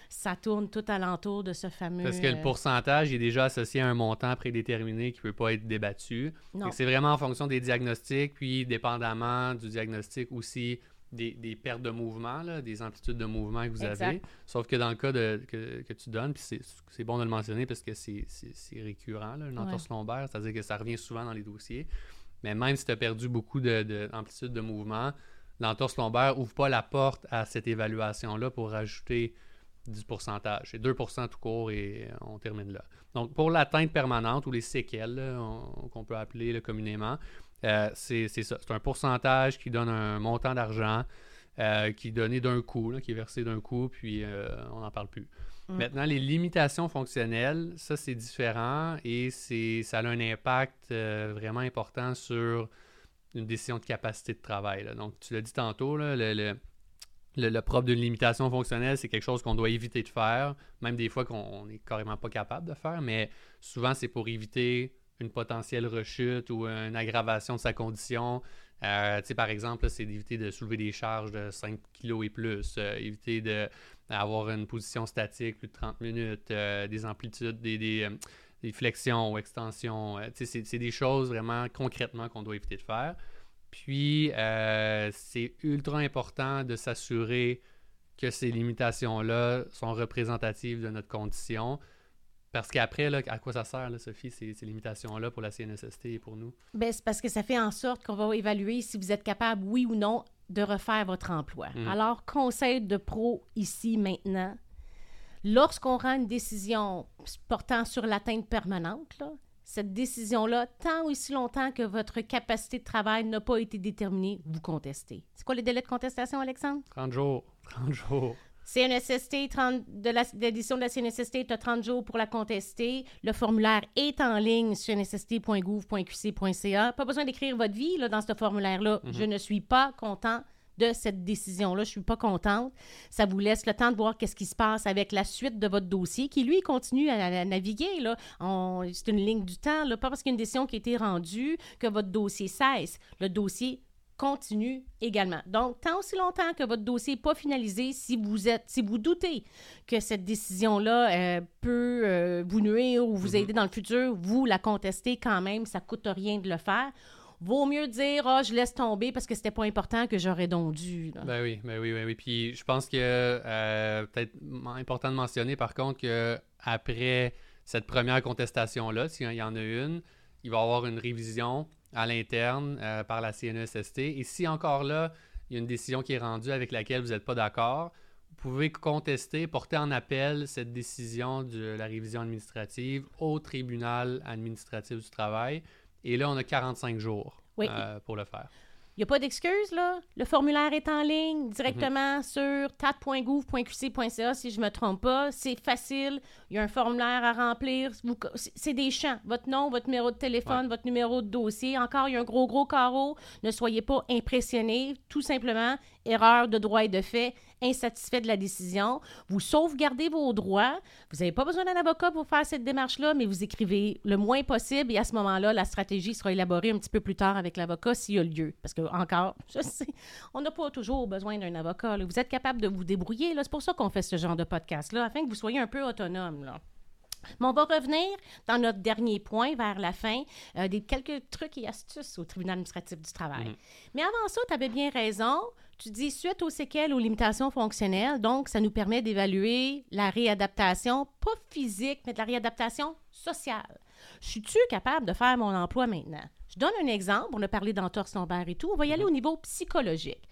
Ça tourne tout alentour de ce fameux... Parce que le pourcentage est déjà associé à un montant prédéterminé qui ne peut pas être débattu. C'est vraiment en fonction des diagnostics, puis dépendamment du diagnostic aussi des, pertes de mouvement, des amplitudes de mouvement que vous avez. Sauf que dans le cas de, que, tu donnes, puis c'est bon de le mentionner parce que c'est récurrent, là, une entorse lombaire, c'est-à-dire que ça revient souvent dans les dossiers. Mais même si tu as perdu beaucoup d'amplitude de, de, mouvement, l'entorse lombaire ouvre pas la porte à cette évaluation-là pour rajouter du pourcentage. C'est 2% tout court et on termine là. Donc, pour l'atteinte permanente ou les séquelles, qu'on peut appeler communément, euh, c'est ça. C'est un pourcentage qui donne un montant d'argent euh, qui est donné d'un coup, qui est versé d'un coup, puis euh, on n'en parle plus. Mm. Maintenant, les limitations fonctionnelles, ça, c'est différent et ça a un impact vraiment important sur une décision de capacité de travail. Donc, tu l'as dit tantôt, le le, le propre d'une limitation fonctionnelle, c'est quelque chose qu'on doit éviter de faire, même des fois qu'on n'est carrément pas capable de faire, mais souvent c'est pour éviter une potentielle rechute ou une aggravation de sa condition. Euh, par exemple, c'est d'éviter de soulever des charges de 5 kg et plus, euh, éviter d'avoir une position statique plus de 30 minutes, euh, des amplitudes, des, des, des, flexions ou extensions. c'est des choses vraiment concrètement qu'on doit éviter de faire. Puis, euh, c'est ultra important de s'assurer que ces limitations-là sont représentatives de notre condition. Parce qu'après, à quoi ça sert, Sophie, ces, limitations-là pour la CNSST et pour nous? Bien, c'est parce que ça fait en sorte qu'on va évaluer si vous êtes capable, oui ou non, de refaire votre emploi. Mm. Alors, conseil de pro ici, maintenant, lorsqu'on rend une décision portant sur l'atteinte permanente, là, cette décision-là, tant ou aussi longtemps que votre capacité de travail n'a pas été déterminée, vous contestez. C'est quoi les délais de contestation, Alexandre? 30 jours. 30 jours. CNSST, 30, de l'édition de la CNSST, tu as 30 jours pour la contester. Le formulaire est en ligne sur cnsst.gouv.qc.ca. Pas besoin d'écrire votre vie là, dans ce formulaire-là. Mm-hmm. Je ne suis pas content de cette décision-là. Je suis pas contente. Ça vous laisse le temps de voir qu'est-ce qui se passe avec la suite de votre dossier, qui lui continue à, naviguer. Là. c'est une ligne du temps. Là. Pas parce qu'il y a une décision qui a été rendue que votre dossier cesse. Le dossier continue également. Donc, tant aussi longtemps que votre dossier n'est pas finalisé, si vous êtes, si vous doutez que cette décision-là euh, peut euh, vous nuire ou vous mm-hmm. aider dans le futur, vous la contestez quand même, ça ne coûte rien de le faire vaut mieux dire oh, je laisse tomber parce que c'était pas important que j'aurais donc dû. Ben oui, ben oui, ben oui. Puis je pense que euh, peut-être important de mentionner par contre que après cette première contestation-là, s'il y en a une, il va y avoir une révision à l'interne euh, par la CNESST. Et si encore là, il y a une décision qui est rendue avec laquelle vous n'êtes pas d'accord, vous pouvez contester, porter en appel cette décision de la révision administrative au tribunal administratif du travail. Et là, on a 45 jours euh, pour le faire. Il n'y a pas d'excuse, là. Le formulaire est en ligne directement sur tat.gouv.qc.ca, si je ne me trompe pas. C'est facile. Il y a un formulaire à remplir. C'est- C'est des champs. Votre nom, votre numéro de téléphone, Ouais. votre numéro de dossier. Encore, il y a un gros, gros carreau. Ne soyez pas impressionnés. Tout simplement, erreur de droit et de fait, insatisfait de la décision. Vous sauvegardez vos droits. Vous n'avez pas besoin d'un avocat pour faire cette démarche-là, mais vous écrivez le moins possible et à ce moment-là, la stratégie sera élaborée un petit peu plus tard avec l'avocat s'il y a lieu. Parce que, encore, [LAUGHS] je sais, on n'a pas toujours besoin d'un avocat. là. Vous êtes capable de vous débrouiller. C'est pour ça qu'on fait ce genre de podcast-là, afin que vous soyez un peu autonome. Là. Mais on va revenir dans notre dernier point vers la fin, euh, des quelques trucs et astuces au tribunal administratif du travail. Mhm. Mais avant ça, tu avais bien raison. Tu dis suite aux séquelles, aux limitations fonctionnelles, donc ça nous permet d'évaluer la réadaptation, pas physique, mais de la réadaptation sociale. Suis-tu capable de faire mon emploi maintenant? Je donne un exemple. On a parlé d'entorse lombaire et tout. On va y aller au niveau psychologique.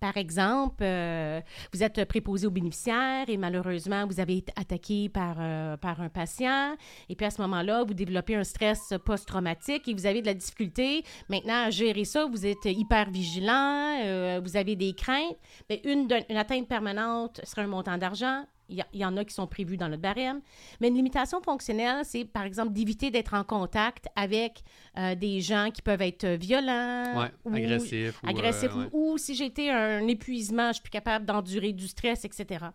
Par exemple, euh, vous êtes préposé aux bénéficiaires et malheureusement, vous avez été attaqué par, euh, par un patient. Et puis à ce moment-là, vous développez un stress post-traumatique et vous avez de la difficulté maintenant à gérer ça. Vous êtes hyper vigilant, euh, vous avez des craintes. Mais une, une atteinte permanente serait un montant d'argent. Il y, en a qui sont prévus dans notre barème. Mais une limitation fonctionnelle, c'est par exemple d'éviter d'être en contact avec euh, des gens qui peuvent être violents, Ouais, ou- agressif. ou, agressif euh, ouais. ou, ou si j'étais un épuisement, je suis plus capable d'endurer du stress, etc.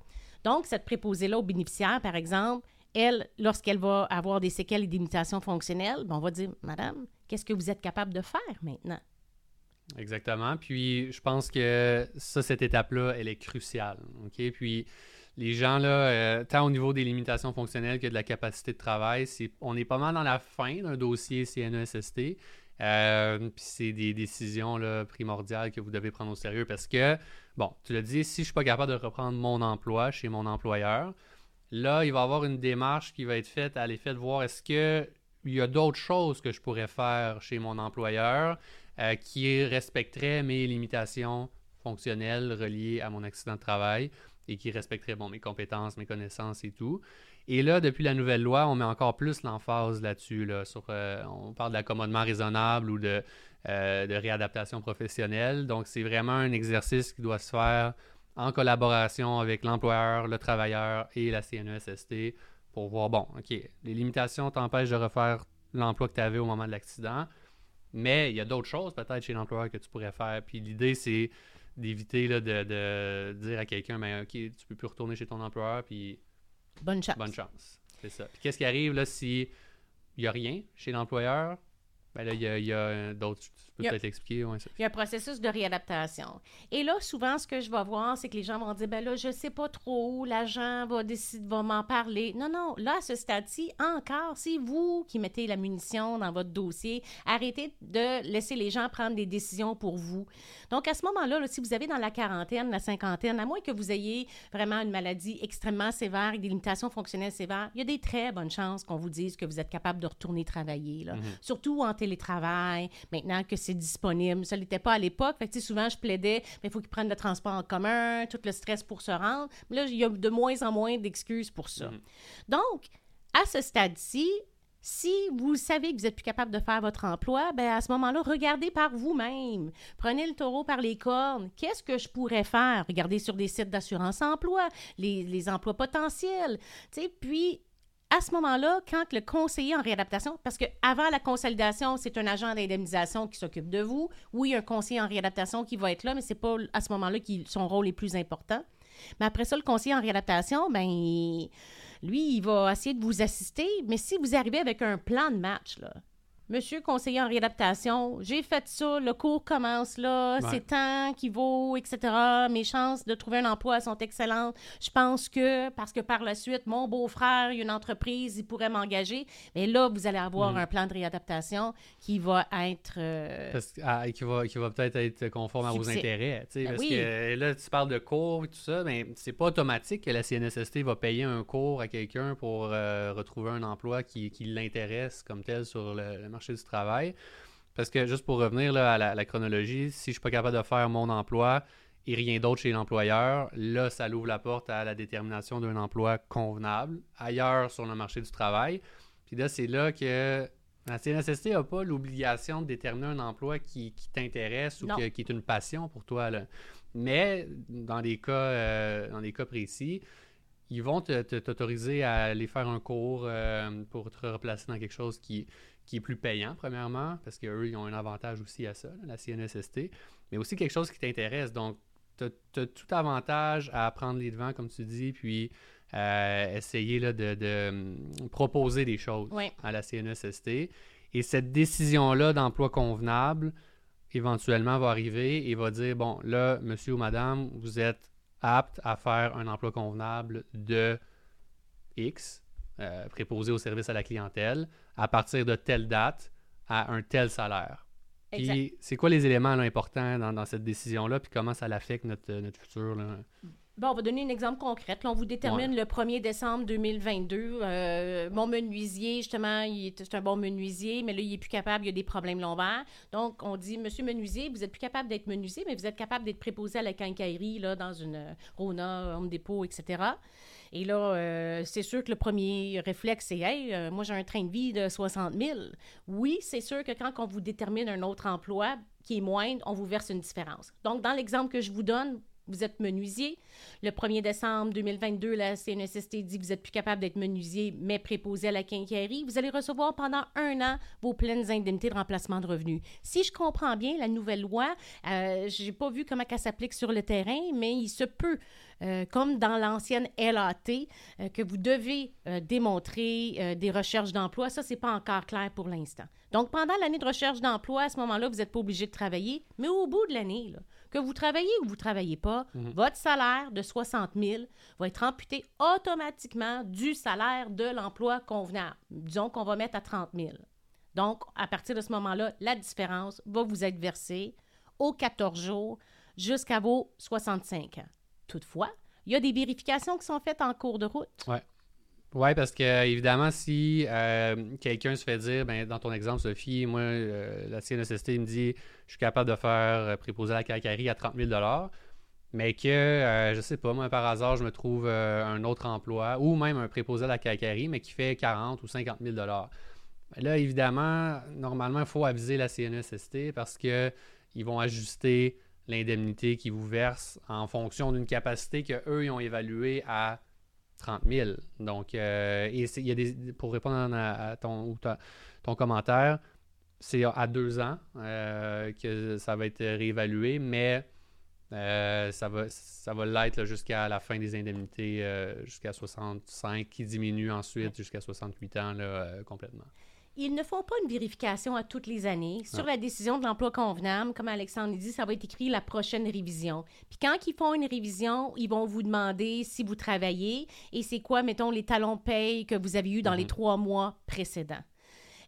Donc, cette préposée-là aux bénéficiaires, par exemple, elle, lorsqu'elle va avoir des séquelles et des limitations fonctionnelles, ben, on va dire, Madame, qu'est-ce que vous êtes capable de faire maintenant? Exactement. Puis je pense que ça, cette étape-là, elle est cruciale. OK? Puis les gens, là, euh, tant au niveau des limitations fonctionnelles que de la capacité de travail, on est pas mal dans la fin d'un dossier CNESST. Euh, puis c'est des décisions primordiales que vous devez prendre au sérieux parce que, bon, tu l'as dit, si je suis pas capable de reprendre mon emploi chez mon employeur, là, il va y avoir une démarche qui va être faite à l'effet de voir est-ce que il y a d'autres choses que je pourrais faire chez mon employeur euh, qui respecterait mes limitations fonctionnelles reliées à mon accident de travail et qui respecterait bon, mes compétences, mes connaissances et tout. Et là, depuis la nouvelle loi, on met encore plus l'emphase là-dessus. Là, sur, euh, on parle d'accommodement raisonnable ou de, euh, de réadaptation professionnelle. Donc, c'est vraiment un exercice qui doit se faire en collaboration avec l'employeur, le travailleur et la CNESST pour voir, bon, OK, les limitations t'empêchent de refaire l'emploi que tu avais au moment de l'accident, mais il y a d'autres choses peut-être chez l'employeur que tu pourrais faire. Puis l'idée, c'est d'éviter là, de, de dire à quelqu'un, mais OK, tu peux plus retourner chez ton employeur, puis Bonne chance. bonne chance. C'est ça. Puis qu'est-ce qui arrive là si il n'y a rien chez l'employeur? Ben là, il y a, il y a, euh, d'autres. Tu peux Il y a- peut-être expliquer. Ouais. Il y a un processus de réadaptation. Et là, souvent, ce que je vais voir, c'est que les gens vont dire, ben là, je sais pas trop où, l'agent va décider, va m'en parler. Non, non, là, à ce stade-ci, encore, c'est vous qui mettez la munition dans votre dossier. Arrêtez de laisser les gens prendre des décisions pour vous. Donc, à ce moment-là, là, si vous avez dans la quarantaine, la cinquantaine, à moins que vous ayez vraiment une maladie extrêmement sévère et des limitations fonctionnelles sévères, il y a des très bonnes chances qu'on vous dise que vous êtes capable de retourner travailler. là. Surtout en télétravail, maintenant que c'est disponible. Ça ne l'était pas à l'époque. Fait que, souvent, je plaidais, mais il faut qu'ils prennent le transport en commun, tout le stress pour se rendre. Mais là, il y a de moins en moins d'excuses pour ça. Donc, à ce stade-ci, si vous savez que vous n'êtes plus capable de faire votre emploi, ben à ce moment-là, regardez par vous-même. Prenez le taureau par les cornes. Qu'est-ce que je pourrais faire? Regardez sur des sites d'assurance-emploi, les, les emplois potentiels. Puis, à ce moment-là, quand le conseiller en réadaptation, parce que avant la consolidation, c'est un agent d'indemnisation qui s'occupe de vous. Oui, un conseiller en réadaptation qui va être là, mais c'est pas à ce moment-là que son rôle est plus important. Mais après ça, le conseiller en réadaptation, ben lui, il va essayer de vous assister. Mais si vous arrivez avec un plan de match, là, Monsieur conseiller en réadaptation, j'ai fait ça, le cours commence là, Ouais. c'est temps qui vaut, etc. Mes chances de trouver un emploi sont excellentes. Je pense que, parce que par la suite, mon beau-frère, une entreprise, il pourrait m'engager. Mais là, vous allez avoir Mhm. un plan de réadaptation qui va être... euh, Parce ah, qui va, qui va peut-être être conforme à vos intérêts. Ben parce oui. que là, tu parles de cours et tout ça, mais c'est pas automatique que la CNSST va payer un cours à quelqu'un pour euh, retrouver un emploi qui, qui l'intéresse comme tel sur le, le marché du travail. Parce que juste pour revenir là, à la, la chronologie, si je suis pas capable de faire mon emploi et rien d'autre chez l'employeur, là, ça l'ouvre la porte à la détermination d'un emploi convenable ailleurs sur le marché du travail. Puis là, c'est là que La CNSST n'a pas l'obligation de déterminer un emploi qui, qui t'intéresse ou que- qui est une passion pour toi. là. Mais dans des cas, euh, dans des cas précis, ils vont t'autoriser à aller faire un cours euh, pour te replacer dans quelque chose qui, qui est plus payant, premièrement, parce qu'eux, ils ont un avantage aussi à ça, là, la CNSST, mais aussi quelque chose qui t'intéresse. Donc, tu as, tout avantage à prendre les devants, comme tu dis, puis euh, essayer là, de, de, hum, proposer des choses Oui. à la CNSST. Et cette décision-là d'emploi convenable, éventuellement, va arriver et va dire, bon, là, monsieur ou madame, vous êtes apte à faire un emploi convenable de X, euh, préposé au service à la clientèle, à partir de telle date, à un tel salaire. Exact. Puis, c'est quoi les éléments là, importants dans, dans cette décision-là, puis comment ça l'affecte notre, notre futur? Là? Bon, on va donner un exemple concret. Là, on vous détermine le 1er décembre 2022. euh, mon menuisier, justement, il est, c'est un bon menuisier, mais là, il est plus capable, il y a des problèmes lombaires. Donc, on dit, Monsieur menuisier, vous êtes plus capable d'être menuisier, mais vous êtes capable d'être préposé à la quincaillerie, là, dans une euh, Rona, Home Depot, etc. Et là, euh, c'est sûr que le premier réflexe, c'est Hey, euh, moi, j'ai un train de vie de 60 000. Oui, c'est sûr que quand on vous détermine un autre emploi qui est moindre, on vous verse une différence. Donc, dans l'exemple que je vous donne, vous êtes menuisier. Le 1er décembre 2022, la CNSST dit que vous êtes plus capable d'être menuisier, mais préposé à la quincaillerie. Vous allez recevoir pendant un an vos pleines indemnités de remplacement de revenus. Si je comprends bien, la nouvelle loi, euh, j'ai pas vu comment elle s'applique sur le terrain, mais il se peut, euh, comme dans l'ancienne LAT, euh, que vous devez euh, démontrer des recherches d'emploi. Ça, c'est pas encore clair pour l'instant. Donc, pendant l'année de recherche d'emploi, à ce moment-là, vous n'êtes pas obligé de travailler, mais au bout de l'année, que vous travaillez ou vous ne travaillez pas, votre salaire de 60 000 va être amputé automatiquement du salaire de l'emploi convenable. Disons qu'on va mettre à 30 000. Donc, à partir de ce moment-là, la différence va vous être versée aux 14 jours jusqu'à vos 65 ans. Toutefois, il y a des vérifications qui sont faites en cours de route. Oui, parce que évidemment, si euh, quelqu'un se fait dire, ben, dans ton exemple, Sophie, moi, euh, la CNSST me dit je suis capable de faire euh, préposer à la cacaillerie à 30 000 mais que, euh, je sais pas, moi, par hasard, je me trouve un autre emploi ou même un préposé à la cacaillerie, mais qui fait 40 ou 50 000 Ben Là, évidemment, normalement, il faut aviser la CNSST parce que ils vont ajuster l'indemnité qu'ils vous versent en fonction d'une capacité qu'eux, ils ont évaluée à 30 000. Donc, euh, et il y a des, pour répondre à, à ton, ou ta- ton commentaire, c'est à deux ans euh, que ça va être réévalué, mais euh, ça va, ça va l'être jusqu'à la fin des indemnités, jusqu'à 65, qui diminue ensuite jusqu'à 68 ans là, complètement. Ils ne font pas une vérification à toutes les années. Sur la décision de l'emploi convenable, comme Alexandre dit, ça va être écrit la prochaine révision. Puis quand ils font une révision, ils vont vous demander si vous travaillez et c'est quoi, mettons, les talons de paye que vous avez eus dans les Mhm. trois mois précédents.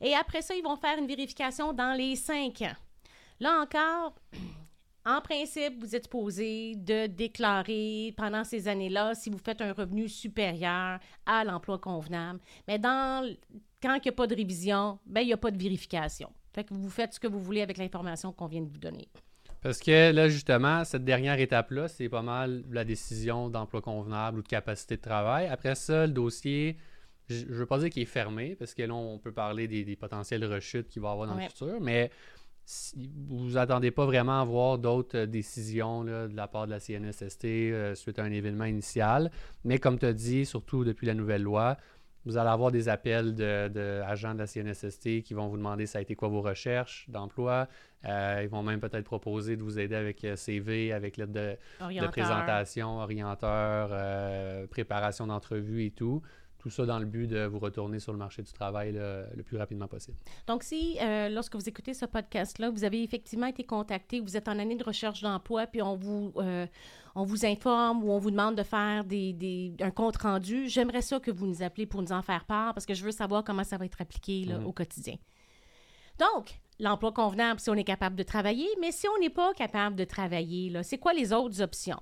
Et après ça, ils vont faire une vérification dans les cinq ans. Là encore, en principe, vous êtes supposé de déclarer pendant ces années-là si vous faites un revenu supérieur à l'emploi convenable. Mais dans, quand il n'y a pas de révision, ben, il n'y a pas de vérification. Fait que vous faites ce que vous voulez avec l'information qu'on vient de vous donner. Parce que là, justement, cette dernière étape-là, c'est pas mal la décision d'emploi convenable ou de capacité de travail. Après ça, le dossier, je ne veux pas dire qu'il est fermé, parce que là, on peut parler des, des potentielles rechutes qu'il va y avoir dans Ouais. le futur, mais si vous attendez pas vraiment à voir d'autres euh, décisions là, de la part de la CNSST euh, suite à un événement initial. Mais comme tu as dit, surtout depuis la nouvelle loi, vous allez avoir des appels de, de agents de la CNSST qui vont vous demander ça a été quoi vos recherches d'emploi? Euh, ils vont même peut-être proposer de vous aider avec euh, CV, avec l'aide de, présentation, orienteur, euh, préparation d'entrevue et tout. Tout ça dans le but de vous retourner sur le marché du travail le plus rapidement possible. Donc, si, euh, lorsque vous écoutez ce podcast-là, vous avez effectivement été contacté, vous êtes en année de recherche d'emploi, puis on vous, on vous informe ou on vous demande de faire des, des- un compte-rendu, j'aimerais ça que vous nous appelez pour nous en faire part, parce que je veux savoir comment ça va être appliqué là, Mhm. au quotidien. Donc, l'emploi convenable, si on est capable de travailler, mais si on n'est pas capable de travailler, c'est quoi les autres options?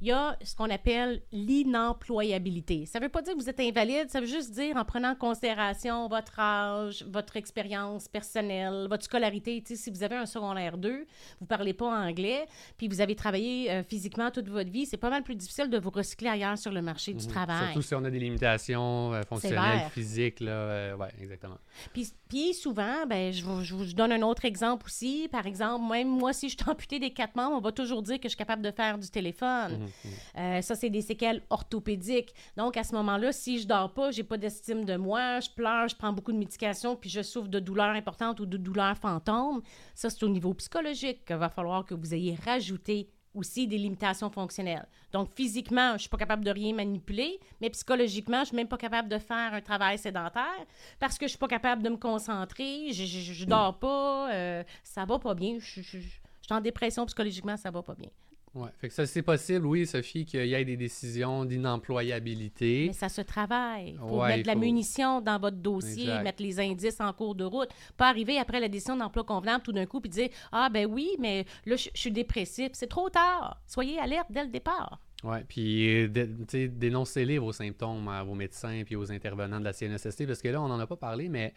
Il y a ce qu'on appelle l'inemployabilité. Ça ne veut pas dire que vous êtes invalide, ça veut juste dire en prenant en considération votre âge, votre expérience personnelle, votre scolarité. Si vous avez un secondaire 2, vous ne parlez pas anglais, puis vous avez travaillé euh, physiquement toute votre vie, c'est pas mal plus difficile de vous recycler ailleurs sur le marché du Mhm. travail. Surtout si on a des limitations euh, fonctionnelles, physiques. Là, euh, ouais, exactement. Puis, puis souvent, ben, je, vous, je vous donne un autre exemple aussi. Par exemple, même moi, si je suis [LAUGHS] amputée des quatre membres, on va toujours dire que je suis capable de faire du téléphone. Mhm. Euh, ça, c'est des séquelles orthopédiques. Donc, à ce moment-là, si je dors pas, j'ai pas d'estime de moi, je pleure, je prends beaucoup de médication, puis je souffre de douleurs importantes ou de douleurs fantômes, ça, c'est au niveau psychologique qu'il va falloir que vous ayez rajouté aussi des limitations fonctionnelles. Donc, physiquement, je suis pas capable de rien manipuler, mais psychologiquement, je suis même pas capable de faire un travail sédentaire parce que je suis pas capable de me concentrer, je, je dors pas, euh, ça va pas bien, je, suis en dépression psychologiquement, ça va pas bien. Ouais. Fait que ça, c'est possible, oui, Sophie, qu'il y ait des décisions d'inemployabilité. Mais ça se travaille. Il faut Ouais, mettre de la faut- munition dans votre dossier, Exact. mettre les indices en cours de route. Pas arriver après la décision d'emploi convenable tout d'un coup puis dire Ah, ben oui, mais là, je suis dépressif. C'est trop tard. Soyez alerte dès le départ. Oui, puis euh, dénoncez-les vos symptômes à vos médecins puis aux intervenants de la CNSST, parce que là, on n'en a pas parlé, mais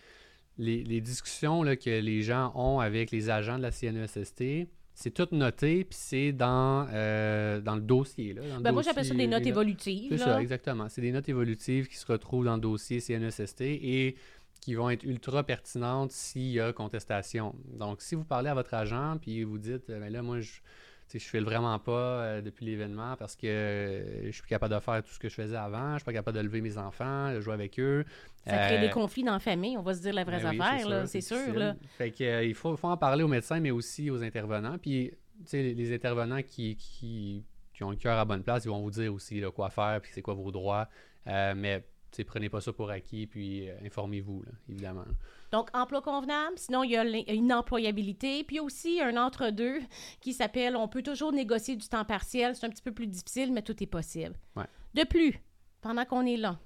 les, les discussions là, que les gens ont avec les agents de la CNSST, c'est tout noté, puis c'est dans, euh, dans le dossier. Là, dans le Ben, moi, j'appelle ça des notes évolutives. C'est ça, exactement. C'est des notes évolutives qui se retrouvent dans le dossier CNSST et qui vont être ultra pertinentes s'il y a contestation. Donc, si vous parlez à votre agent puis vous dites, euh, ben là, moi, je je file vraiment pas euh, depuis l'événement parce que euh, je suis plus capable de faire tout ce que je faisais avant, je suis pas capable de lever mes enfants, de jouer avec eux. Ça crée Euh, des conflits dans la famille. On va se dire la vraie ben affaire, c'est sûr. Là. Fait que, euh, il faut, faut en parler aux médecins, mais aussi aux intervenants. Puis, les, les intervenants qui, qui, qui ont le cœur à bonne place, ils vont vous dire aussi là, quoi faire, puis c'est quoi vos droits. Euh, mais, prenez pas ça pour acquis, puis euh, informez-vous, évidemment. Donc, emploi convenable. Sinon, il y a une employabilité. Puis aussi un entre-deux qui s'appelle on peut toujours négocier du temps partiel. C'est un petit peu plus difficile, mais tout est possible. Ouais. De plus, pendant qu'on est là,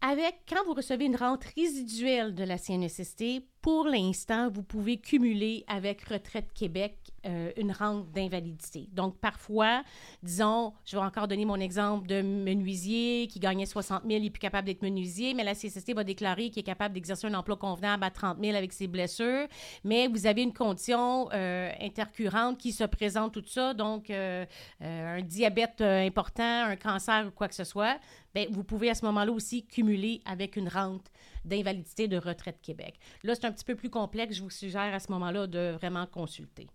avec, quand vous recevez une rente résiduelle de la CNSST, pour l'instant, vous pouvez cumuler avec Retraite Québec euh, une rente d'invalidité. Donc, parfois, disons, je vais encore donner mon exemple de menuisier qui gagnait 60 000, il n'est plus capable d'être menuisier, mais la CSST va déclarer qu'il est capable d'exercer un emploi convenable à 30 000 avec ses blessures, mais vous avez une condition euh, intercurrente qui se présente, tout ça, donc euh, euh, un diabète important, un cancer ou quoi que ce soit, ben, vous pouvez à ce moment-là aussi cumuler avec une rente d'invalidité de Retraite Québec. Là, c'est un petit peu plus complexe. Je vous suggère à ce moment-là de vraiment consulter.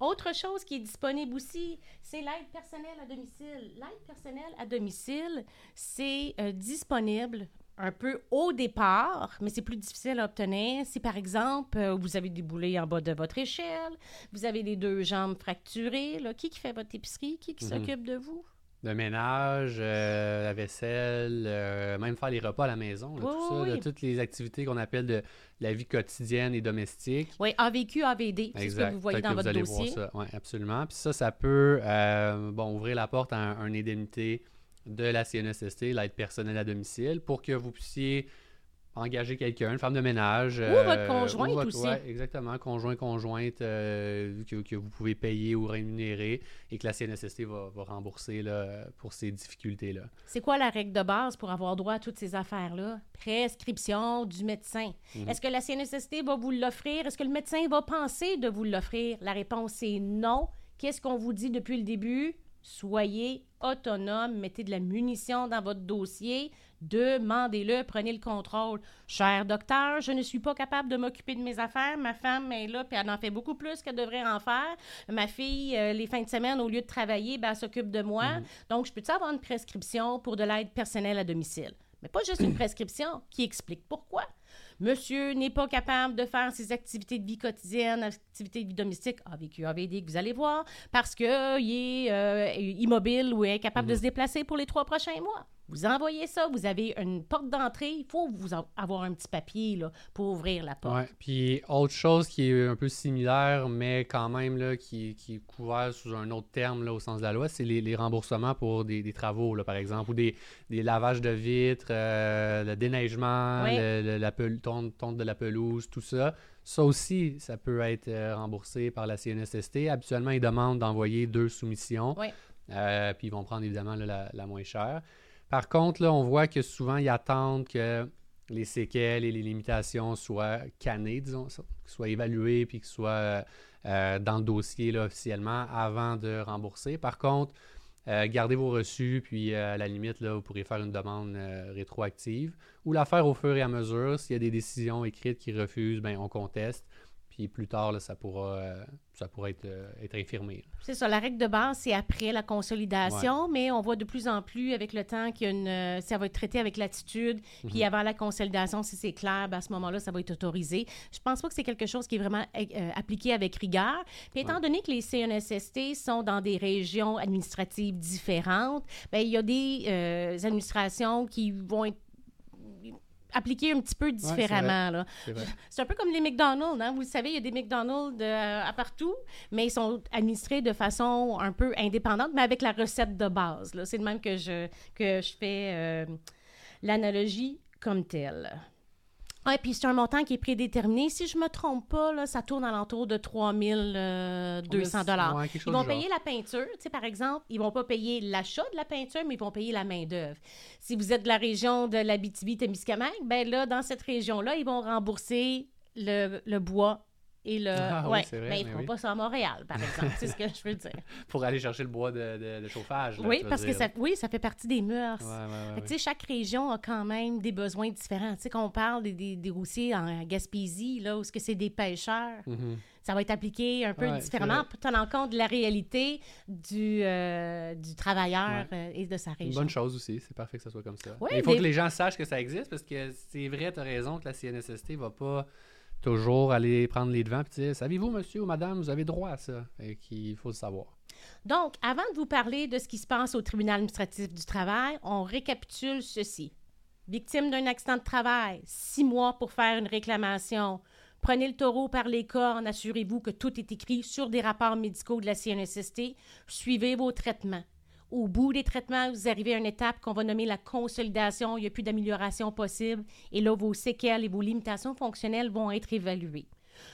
Autre chose qui est disponible aussi, c'est l'aide personnelle à domicile. L'aide personnelle à domicile, c'est euh, disponible un peu au départ, mais c'est plus difficile à obtenir. Si par exemple, euh, vous avez des boulets en bas de votre échelle, vous avez les deux jambes fracturées, là, qui, qui fait votre épicerie, qui, qui Mhm. s'occupe de vous? Le ménage, euh, la vaisselle, euh, même faire les repas à la maison, là, Oui, tout ça, oui, là, oui. toutes les activités qu'on appelle de la vie quotidienne et domestique. Oui, AVQ, AVD, c'est ce que vous voyez dans que votre vous allez dossier. voir ça. Oui, absolument. Puis ça, ça peut euh, bon, ouvrir la porte à un, une indemnité de la CNSST, l'aide personnelle à domicile, pour que vous puissiez engager quelqu'un, une femme de ménage. Ou votre conjointe aussi. ouais, exactement, conjoint, conjointe, euh, que, que vous pouvez payer ou rémunérer et que la CNSST va, va rembourser là, pour ces difficultés-là. C'est quoi la règle de base pour avoir droit à toutes ces affaires-là? Prescription du médecin. Mhm. Est-ce que la CNSST va vous l'offrir? Est-ce que le médecin va penser de vous l'offrir? La réponse est non. Qu'est-ce qu'on vous dit depuis le début? Soyez autonome, mettez de la munition dans votre dossier, demandez-le, prenez le contrôle. Cher docteur, je ne suis pas capable de m'occuper de mes affaires. Ma femme est là, puis elle en fait beaucoup plus qu'elle devrait en faire. Ma fille, euh, les fins de semaine, au lieu de travailler, ben, elle s'occupe de moi. Donc, je peux-tu avoir une prescription pour de l'aide personnelle à domicile? Mais pas juste une [CLEARS THROAT] prescription qui explique pourquoi. Monsieur n'est pas capable de faire ses activités de vie quotidienne, activités de vie domestique, AVQ, AVD, que vous allez voir, parce qu'il est euh, immobile ou incapable de se déplacer pour les trois prochains mois. Vous envoyez ça, vous avez une porte d'entrée, il faut vous avoir un petit papier là, pour ouvrir la porte. Ouais. Puis autre chose qui est un peu similaire, mais quand même là, qui, qui est couvert sous un autre terme là, au sens de la loi, c'est les, les remboursements pour des, des travaux, là, par exemple, ou des, des lavages de vitres, euh, le déneigement, le- le- la pel- tonte, tonte de la pelouse, tout ça. Ça aussi, ça peut être euh, remboursé par la CNSST. Habituellement, ils demandent d'envoyer deux soumissions. Oui. Euh, puis ils vont prendre évidemment là, la, la moins chère. Par contre, là, on voit que souvent, ils attendent que les séquelles et les limitations soient cannées, disons, qu'ils soient évaluées puis qu'ils soient euh, euh, dans le dossier officiellement avant de rembourser. Par contre, euh, gardez vos reçus, puis à la limite, là, vous pourrez faire une demande rétroactive ou la faire au fur et à mesure. S'il y a des décisions écrites qui refusent, ben, on conteste. Puis plus tard, là, ça pourra, euh, ça pourra être, euh, être infirmé. C'est ça, la règle de base, c'est après la consolidation, mais on voit de plus en plus avec le temps que ça va être traité avec l'attitude, puis avant la consolidation, si c'est clair, ben, à ce moment-là, ça va être autorisé. Je pense pas que c'est quelque chose qui est vraiment euh, appliqué avec rigueur. Puis étant Ouais. donné que les CNSST sont dans des régions administratives différentes, ben, il y a des euh, administrations qui vont être appliquées un petit peu différemment. là. C'est un peu comme les McDonald's, hein? Vous le savez, il y a des McDonald's euh, à partout, mais ils sont administrés de façon un peu indépendante, mais avec la recette de base. C'est de même que je, que je fais euh, l'analogie comme telle. Ah, et puis c'est un montant qui est prédéterminé. Si je me trompe pas, là, ça tourne alentour de 3200 dollars. Ouais, quelque Ils vont genre. payer la peinture. Tu sais, par exemple, ils vont pas payer l'achat de la peinture, mais ils vont payer la main-d'œuvre. Si vous êtes de la région de l'Abitibi-Témiscamingue, ben là, dans cette région-là, ils vont rembourser le, le bois et le. Ah ouais, vrai, mais ils mais feront oui. pas ça à Montréal, par exemple. c'est ce que je veux dire. [LAUGHS] Pour aller chercher le bois de, de- de chauffage. là, oui, parce que ça, oui, ça fait partie des mœurs. Ouais, ouais, Fait que, chaque région a quand même des besoins différents. Tu sais, quand on parle des, des, des roussiers en Gaspésie, là, où ce que c'est des pêcheurs, Mhm. ça va être appliqué un peu différemment pour tenir compte de la réalité du, euh, du travailleur euh, et de sa Une région. bonne chose aussi, c'est parfait que ça soit comme ça. Il faut mais- que les gens sachent que ça existe parce que c'est vrai, tu as raison que la CNSST va pas toujours aller prendre les devants et Savez-vous, monsieur ou madame, vous avez droit à ça? Et qu'il faut le savoir. Donc, avant de vous parler de ce qui se passe au tribunal administratif du travail, on récapitule ceci. Victime d'un accident de travail, six mois pour faire une réclamation. Prenez le taureau par les cornes, assurez-vous que tout est écrit sur des rapports médicaux de la CNSST. Suivez vos traitements. Au bout des traitements, vous arrivez à une étape qu'on va nommer la consolidation. Il n'y a plus d'amélioration possible. Et là, vos séquelles et vos limitations fonctionnelles vont être évaluées.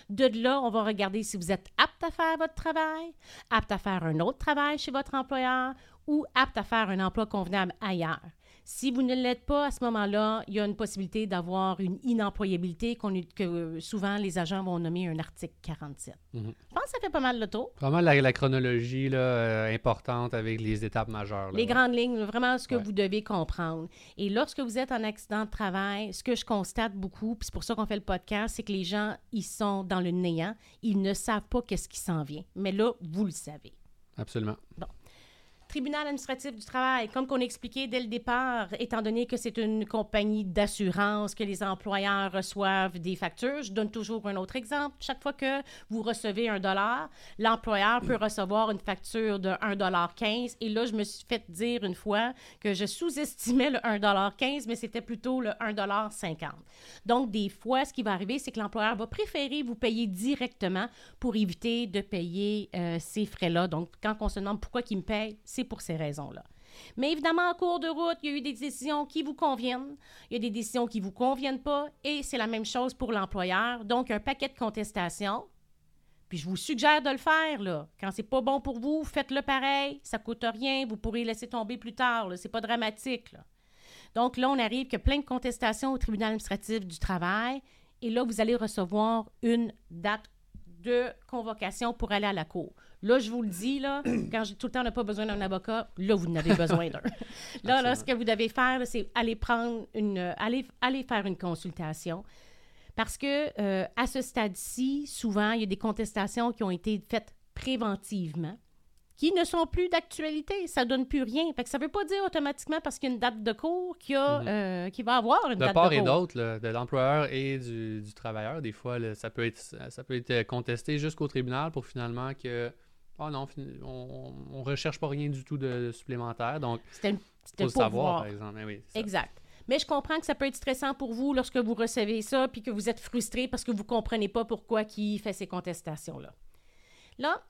De là, on va regarder si vous êtes apte à faire votre travail, apte à faire un autre travail chez votre employeur ou apte à faire un emploi convenable ailleurs. Si vous ne l'êtes pas, à ce moment-là, il y a une possibilité d'avoir une inemployabilité qu'on que euh, souvent les agents vont nommer un article 47. Mhm. Je pense que ça fait pas mal le tour. Vraiment la, la chronologie là, euh, importante avec les étapes majeures. là, Les ouais. grandes lignes, vraiment ce que Ouais. vous devez comprendre. Et lorsque vous êtes en accident de travail, ce que je constate beaucoup, puis c'est pour ça qu'on fait le podcast, c'est que les gens, ils sont dans le néant. Ils ne savent pas qu'est-ce qui s'en vient. Mais là, vous le savez. Absolument. Tribunal administratif du travail, comme qu'on a expliqué dès le départ, étant donné que c'est une compagnie d'assurance, que les employeurs reçoivent des factures, je donne toujours un autre exemple. Chaque fois que vous recevez un dollar, l'employeur peut recevoir une facture de 1,15 Et là, je me suis fait dire une fois que je sous-estimais le 1,15 mais c'était plutôt le 1,50 Donc, des fois, ce qui va arriver, c'est que l'employeur va préférer vous payer directement pour éviter de payer euh, ces frais-là. Donc, quand on se demande pourquoi il me paye, c'est pour ces raisons-là. Mais évidemment, en cours de route, il y a eu des décisions qui vous conviennent, il y a des décisions qui ne vous conviennent pas, et c'est la même chose pour l'employeur. Donc, un paquet de contestations. Puis je vous suggère de le faire, là. Quand c'est pas bon pour vous, faites-le pareil. Ça coûte rien. Vous pourrez laisser tomber plus tard. là. C'est pas dramatique, là. Donc là, on arrive que plein de contestations au tribunal administratif du travail. Et là, vous allez recevoir une date de convocation pour aller à la cour. Là, je vous le dis, là, [CLEARS THROAT] quand j'ai tout le temps, on n'a pas besoin d'un avocat, là, vous en avez besoin d'un. [LAUGHS] là, là, ce que vous devez faire, c'est aller prendre une, euh, aller, aller faire une consultation. Parce que euh, à ce stade-ci, souvent, il y a des contestations qui ont été faites préventivement qui ne sont plus d'actualité. Ça donne plus rien. Fait que ça veut pas dire automatiquement parce qu'il y a une date de cours qu'il y a, Mhm. euh, qu'il va avoir une De date part de et cours. d'autre, là, de l'employeur et du, du travailleur, des fois, là, ça, peut être, ça peut être contesté jusqu'au tribunal pour finalement que ah non, on, on recherche pas rien du tout de supplémentaire. Donc, C'était le savoir, voir. par exemple. Oui, ça. Exact. Mais je comprends que ça peut être stressant pour vous lorsque vous recevez ça, puis que vous êtes frustré parce que vous ne comprenez pas pourquoi qui fait ces contestations-là. Là,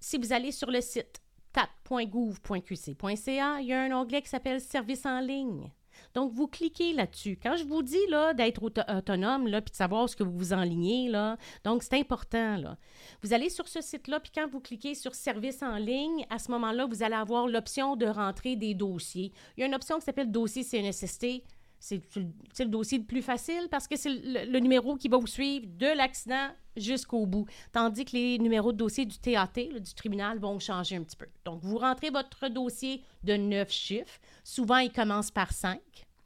si vous allez sur le site tat.gouv.qc.ca, il y a un onglet qui s'appelle Services en ligne. Donc, vous cliquez là-dessus. Quand je vous dis d'être auto- autonome, là, puis de savoir ce que vous vous enlignez, là, donc c'est important. Vous allez sur ce site-là, puis quand vous cliquez sur Services en ligne, à ce moment-là, vous allez avoir l'option de rentrer des dossiers. Il y a une option qui s'appelle Dossier CNSST. C'est le dossier le plus facile parce que c'est le, le numéro qui va vous suivre de l'accident jusqu'au bout. Tandis que les numéros de dossier du TAT, là, du tribunal, vont changer un petit peu. Donc, vous rentrez votre dossier de neuf chiffres. Souvent, il commence par cinq.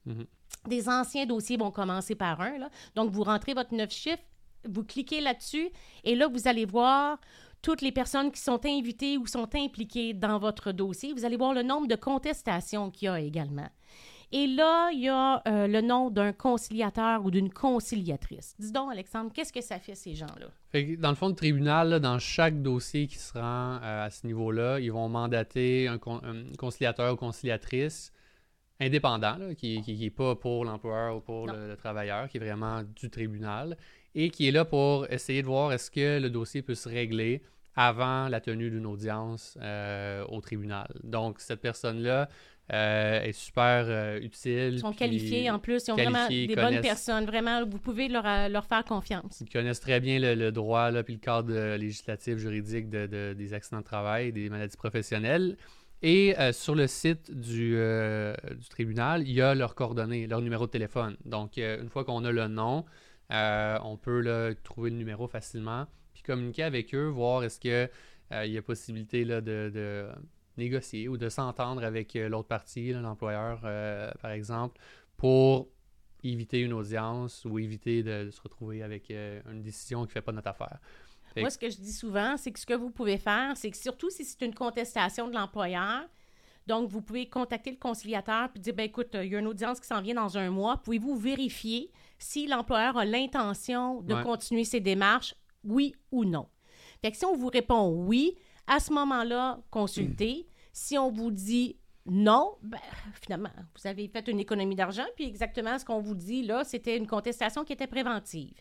Mhm. Des anciens dossiers vont commencer par un. là. Donc, vous rentrez votre neuf chiffres, vous cliquez là-dessus et là, vous allez voir toutes les personnes qui sont invitées ou sont impliquées dans votre dossier. Vous allez voir le nombre de contestations qu'il y a également. Et là, il y a euh, le nom d'un conciliateur ou d'une conciliatrice. Dis donc, Alexandre, qu'est-ce que ça fait, ces gens-là? Dans le fond, le tribunal, là, dans chaque dossier qui se rend euh, à ce niveau-là, ils vont mandater un, con- un conciliateur ou conciliatrice indépendant, là, qui n'est pas pour l'employeur ou pour le travailleur, qui est vraiment du tribunal, et qui est là pour essayer de voir est-ce que le dossier peut se régler avant la tenue d'une audience euh, au tribunal. Donc, cette personne-là euh, est super euh, utile. Ils sont qualifiés en plus. Ils ont vraiment des bonnes personnes. Vraiment, vous pouvez leur, euh, leur faire confiance. Ils connaissent très bien le, le droit là, puis le cadre euh, législatif, juridique de, de- des accidents de travail, des maladies professionnelles. Et sur le site du, du tribunal, il y a leurs coordonnées, leur numéro de téléphone. Donc, une fois qu'on a le nom, on peut là, trouver le numéro facilement, puis communiquer avec eux, voir est-ce que euh, il y a possibilité là, de, de négocier ou de s'entendre avec euh, l'autre partie, l'employeur, euh, par exemple, pour éviter une audience ou éviter de, de se retrouver avec euh, une décision qui ne fait pas notre affaire. Fait Moi, ce que je dis souvent, c'est que ce que vous pouvez faire, c'est que surtout si c'est une contestation de l'employeur, donc vous pouvez contacter le conciliateur puis dire ben écoute, il y a une audience qui s'en vient dans un mois, pouvez-vous vérifier si l'employeur a l'intention de Ouais. continuer ses démarches, oui ou non? Fait que si on vous répond oui, à ce moment-là, consultez. Si on vous dit non, ben, finalement, vous avez fait une économie d'argent, puis exactement ce qu'on vous dit là, c'était une contestation qui était préventive.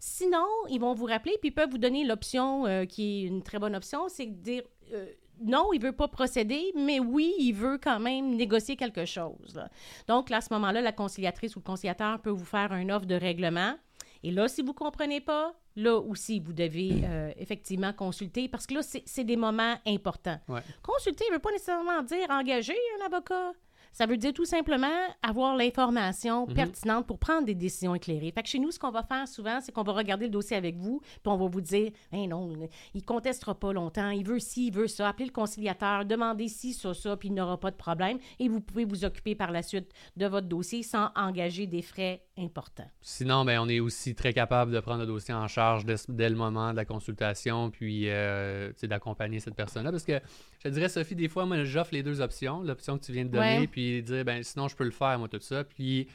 Sinon, ils vont vous rappeler, puis ils peuvent vous donner l'option euh, qui est une très bonne option, c'est de dire euh, non, il veut pas procéder, mais oui, il veut quand même négocier quelque chose. là. Donc, là, à ce moment-là, la conciliatrice ou le conciliateur peut vous faire une offre de règlement. Et là, si vous ne comprenez pas, là aussi, vous devez euh, effectivement consulter parce que là, c'est des moments importants. Ouais. Consulter ne veut pas nécessairement dire engager un avocat. Ça veut dire tout simplement avoir l'information Mhm. pertinente pour prendre des décisions éclairées. Fait que chez nous, ce qu'on va faire souvent, c'est qu'on va regarder le dossier avec vous, puis on va vous dire, ben non, il contestera pas longtemps, il veut ci, il veut ça, appelez le conciliateur, demandez ci, ça, ça, puis il n'aura pas de problème, et vous pouvez vous occuper par la suite de votre dossier sans engager des frais importants. Sinon, ben, on est aussi très capable de prendre le dossier en charge dès, dès le moment de la consultation, puis euh, d'accompagner cette personne-là. Parce que je te dirais, Sophie, des fois, moi, j'offre les deux options. L'option que tu viens de donner, Ouais. puis dire, ben, sinon, je peux le faire, moi, tout ça. Puis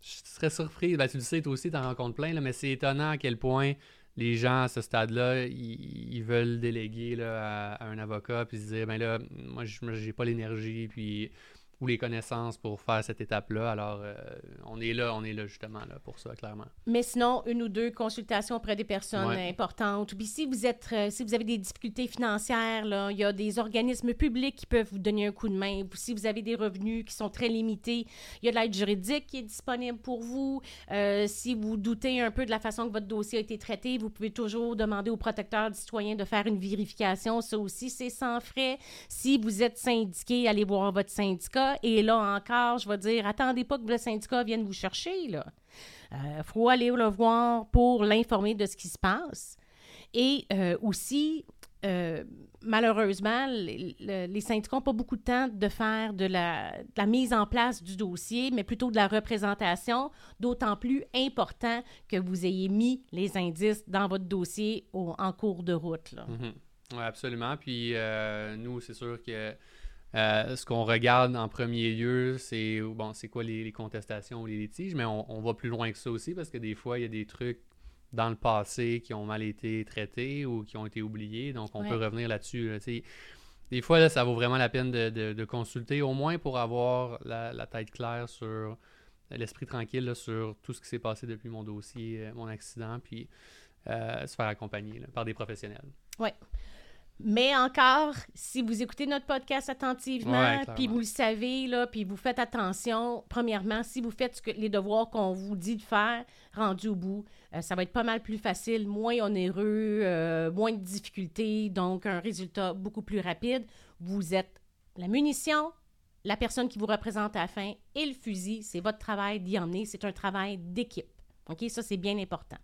je serais surpris, ben, tu le sais, toi aussi, tu en rencontres plein, là, mais c'est étonnant à quel point les gens à ce stade-là, ils, ils veulent déléguer là, à, à un avocat, puis se dire, ben là, moi, je j'ai pas l'énergie, puis ou les connaissances pour faire cette étape-là. Alors, euh, on est là, on est là justement là pour ça, clairement. Mais sinon, une ou deux consultations auprès des personnes Ouais. importantes. Puis si vous êtes, euh, si vous avez des difficultés financières, là, il y a des organismes publics qui peuvent vous donner un coup de main. Ou Si vous avez des revenus qui sont très limités, il y a de l'aide juridique qui est disponible pour vous. Euh, si vous doutez un peu de la façon que votre dossier a été traité, vous pouvez toujours demander au protecteur du citoyen de faire une vérification. Ça aussi, c'est sans frais. Si vous êtes syndiqué, allez voir votre syndicat. Et là encore, je vais dire, attendez pas que le syndicat vienne vous chercher. Il faut aller le voir pour l'informer de ce qui se passe. Et euh, aussi, euh, malheureusement, les, le- les syndicats n'ont pas beaucoup de temps de faire de la, mise en place du dossier, mais plutôt de la représentation, d'autant plus important que vous ayez mis les indices dans votre dossier en cours de route. Mhm. Oui, absolument. Puis euh, nous, c'est sûr que euh, ce qu'on regarde en premier lieu, c'est bon, c'est quoi les, les contestations ou les litiges, mais on, on va plus loin que ça aussi parce que des fois, il y a des trucs dans le passé qui ont mal été traités ou qui ont été oubliés. Donc, on Ouais. peut revenir là-dessus. là, des fois, là, ça vaut vraiment la peine de, de- de consulter, au moins pour avoir la, la tête claire sur l'esprit tranquille là, sur tout ce qui s'est passé depuis mon dossier, euh, mon accident, puis euh, se faire accompagner là, par des professionnels. Mais encore, si vous écoutez notre podcast attentivement, puis vous le savez, là, puis vous faites attention, premièrement, si vous faites ce que, les devoirs qu'on vous dit de faire, rendu au bout, euh, ça va être pas mal plus facile, moins onéreux, euh, moins de difficultés, donc un résultat beaucoup plus rapide. Vous êtes la munition, la personne qui vous représente à la fin et le fusil, c'est votre travail d'y emmener. C'est un travail d'équipe. OK? Ça, c'est bien important.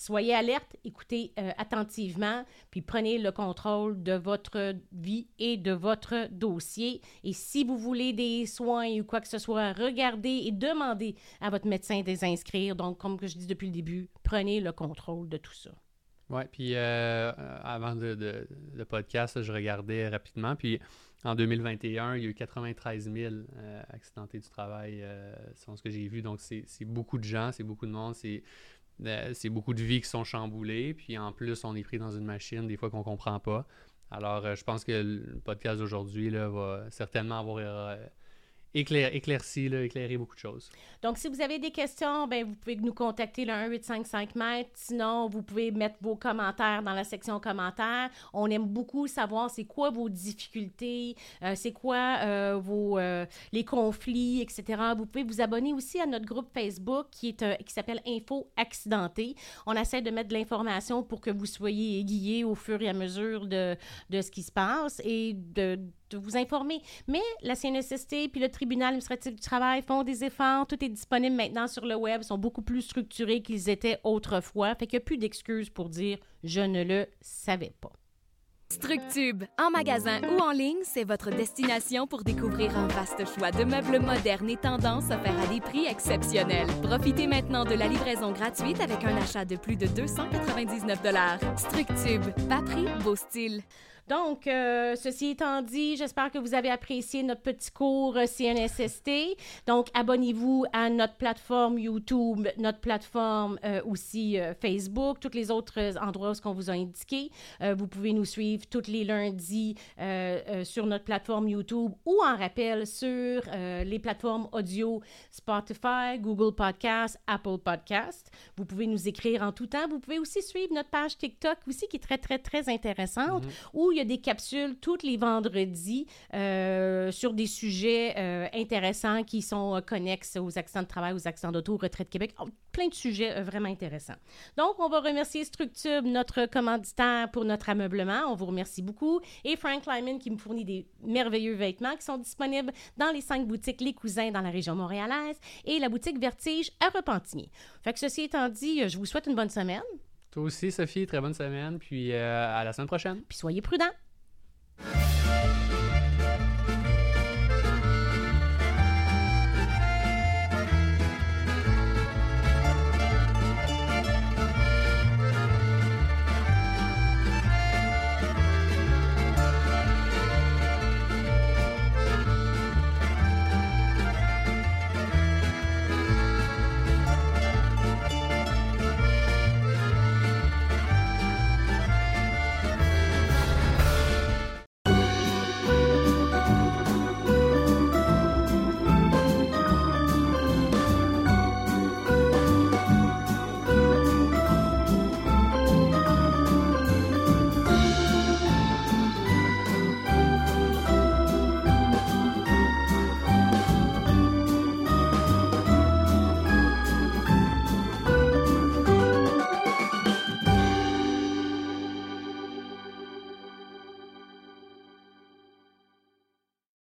Soyez alerte, écoutez euh, attentivement, puis prenez le contrôle de votre vie et de votre dossier. Et si vous voulez des soins ou quoi que ce soit, regardez et demandez à votre médecin de les inscrire. Donc, comme je dis depuis le début, prenez le contrôle de tout ça. Ouais, puis euh, euh, avant de, de- le podcast, je regardais rapidement, puis en 2021, il y a eu 93 000 euh, accidentés du travail, euh, selon ce que j'ai vu. Donc, c'est beaucoup de gens, c'est beaucoup de monde, c'est c'est beaucoup de vies qui sont chamboulées, puis en plus, on est pris dans une machine, des fois qu'on comprend pas. Alors, euh, je pense que le podcast d'aujourd'hui va certainement avoir euh, éclair- éclairci, là, éclairé beaucoup de choses. Donc, si vous avez des questions, ben, vous pouvez nous contacter le 1855 mètres. Sinon, vous pouvez mettre vos commentaires dans la section commentaires. On aime beaucoup savoir c'est quoi vos difficultés, euh, c'est quoi euh, vos, euh, les conflits, etc. Vous pouvez vous abonner aussi à notre groupe Facebook qui est qui s'appelle Info Accidenté. On essaie de mettre de l'information pour que vous soyez aiguillés au fur et à mesure de, de ce qui se passe et de, de vous informer. Mais la CNSST puis le tribunal administratif du travail font des efforts. Tout est disponible maintenant sur le web. Ils sont beaucoup plus structurés qu'ils étaient autrefois. Fait qu'il n'y a plus d'excuses pour dire je ne le savais pas. Structube, en magasin ou en ligne, c'est votre destination pour découvrir un vaste choix de meubles modernes et tendances offerts à des prix exceptionnels. Profitez maintenant de la livraison gratuite avec un achat de plus de 299 Structube, pas prix, beau style. Donc, euh, ceci étant dit, j'espère que vous avez apprécié notre petit cours euh, CNSST. Donc, abonnez-vous à notre plateforme YouTube, notre plateforme euh, aussi euh, Facebook, tous les autres endroits où on vous a indiqué. Vous pouvez nous suivre tous les lundis sur notre plateforme YouTube ou en rappel sur les plateformes audio Spotify, Google Podcast, Apple Podcast. Vous pouvez nous écrire en tout temps. Vous pouvez aussi suivre notre page TikTok aussi qui est très, très, très intéressante où il y des capsules tous les vendredis euh, sur des sujets euh, intéressants qui sont euh, connexes aux accidents de travail, aux accidents d'auto, retraite Québec. Oh, plein de sujets vraiment intéressants. Donc, on va remercier Structube, notre commanditaire pour notre ameublement. On vous remercie beaucoup. Et Frank Lyman qui me fournit des merveilleux vêtements qui sont disponibles dans les cinq boutiques Les Cousins dans la région montréalaise et la boutique Vertige à Repentigny. Fait que ceci étant dit, je vous souhaite une bonne semaine. Toi aussi, Sophie, très bonne semaine. Puis euh, à la semaine prochaine. Puis soyez prudents.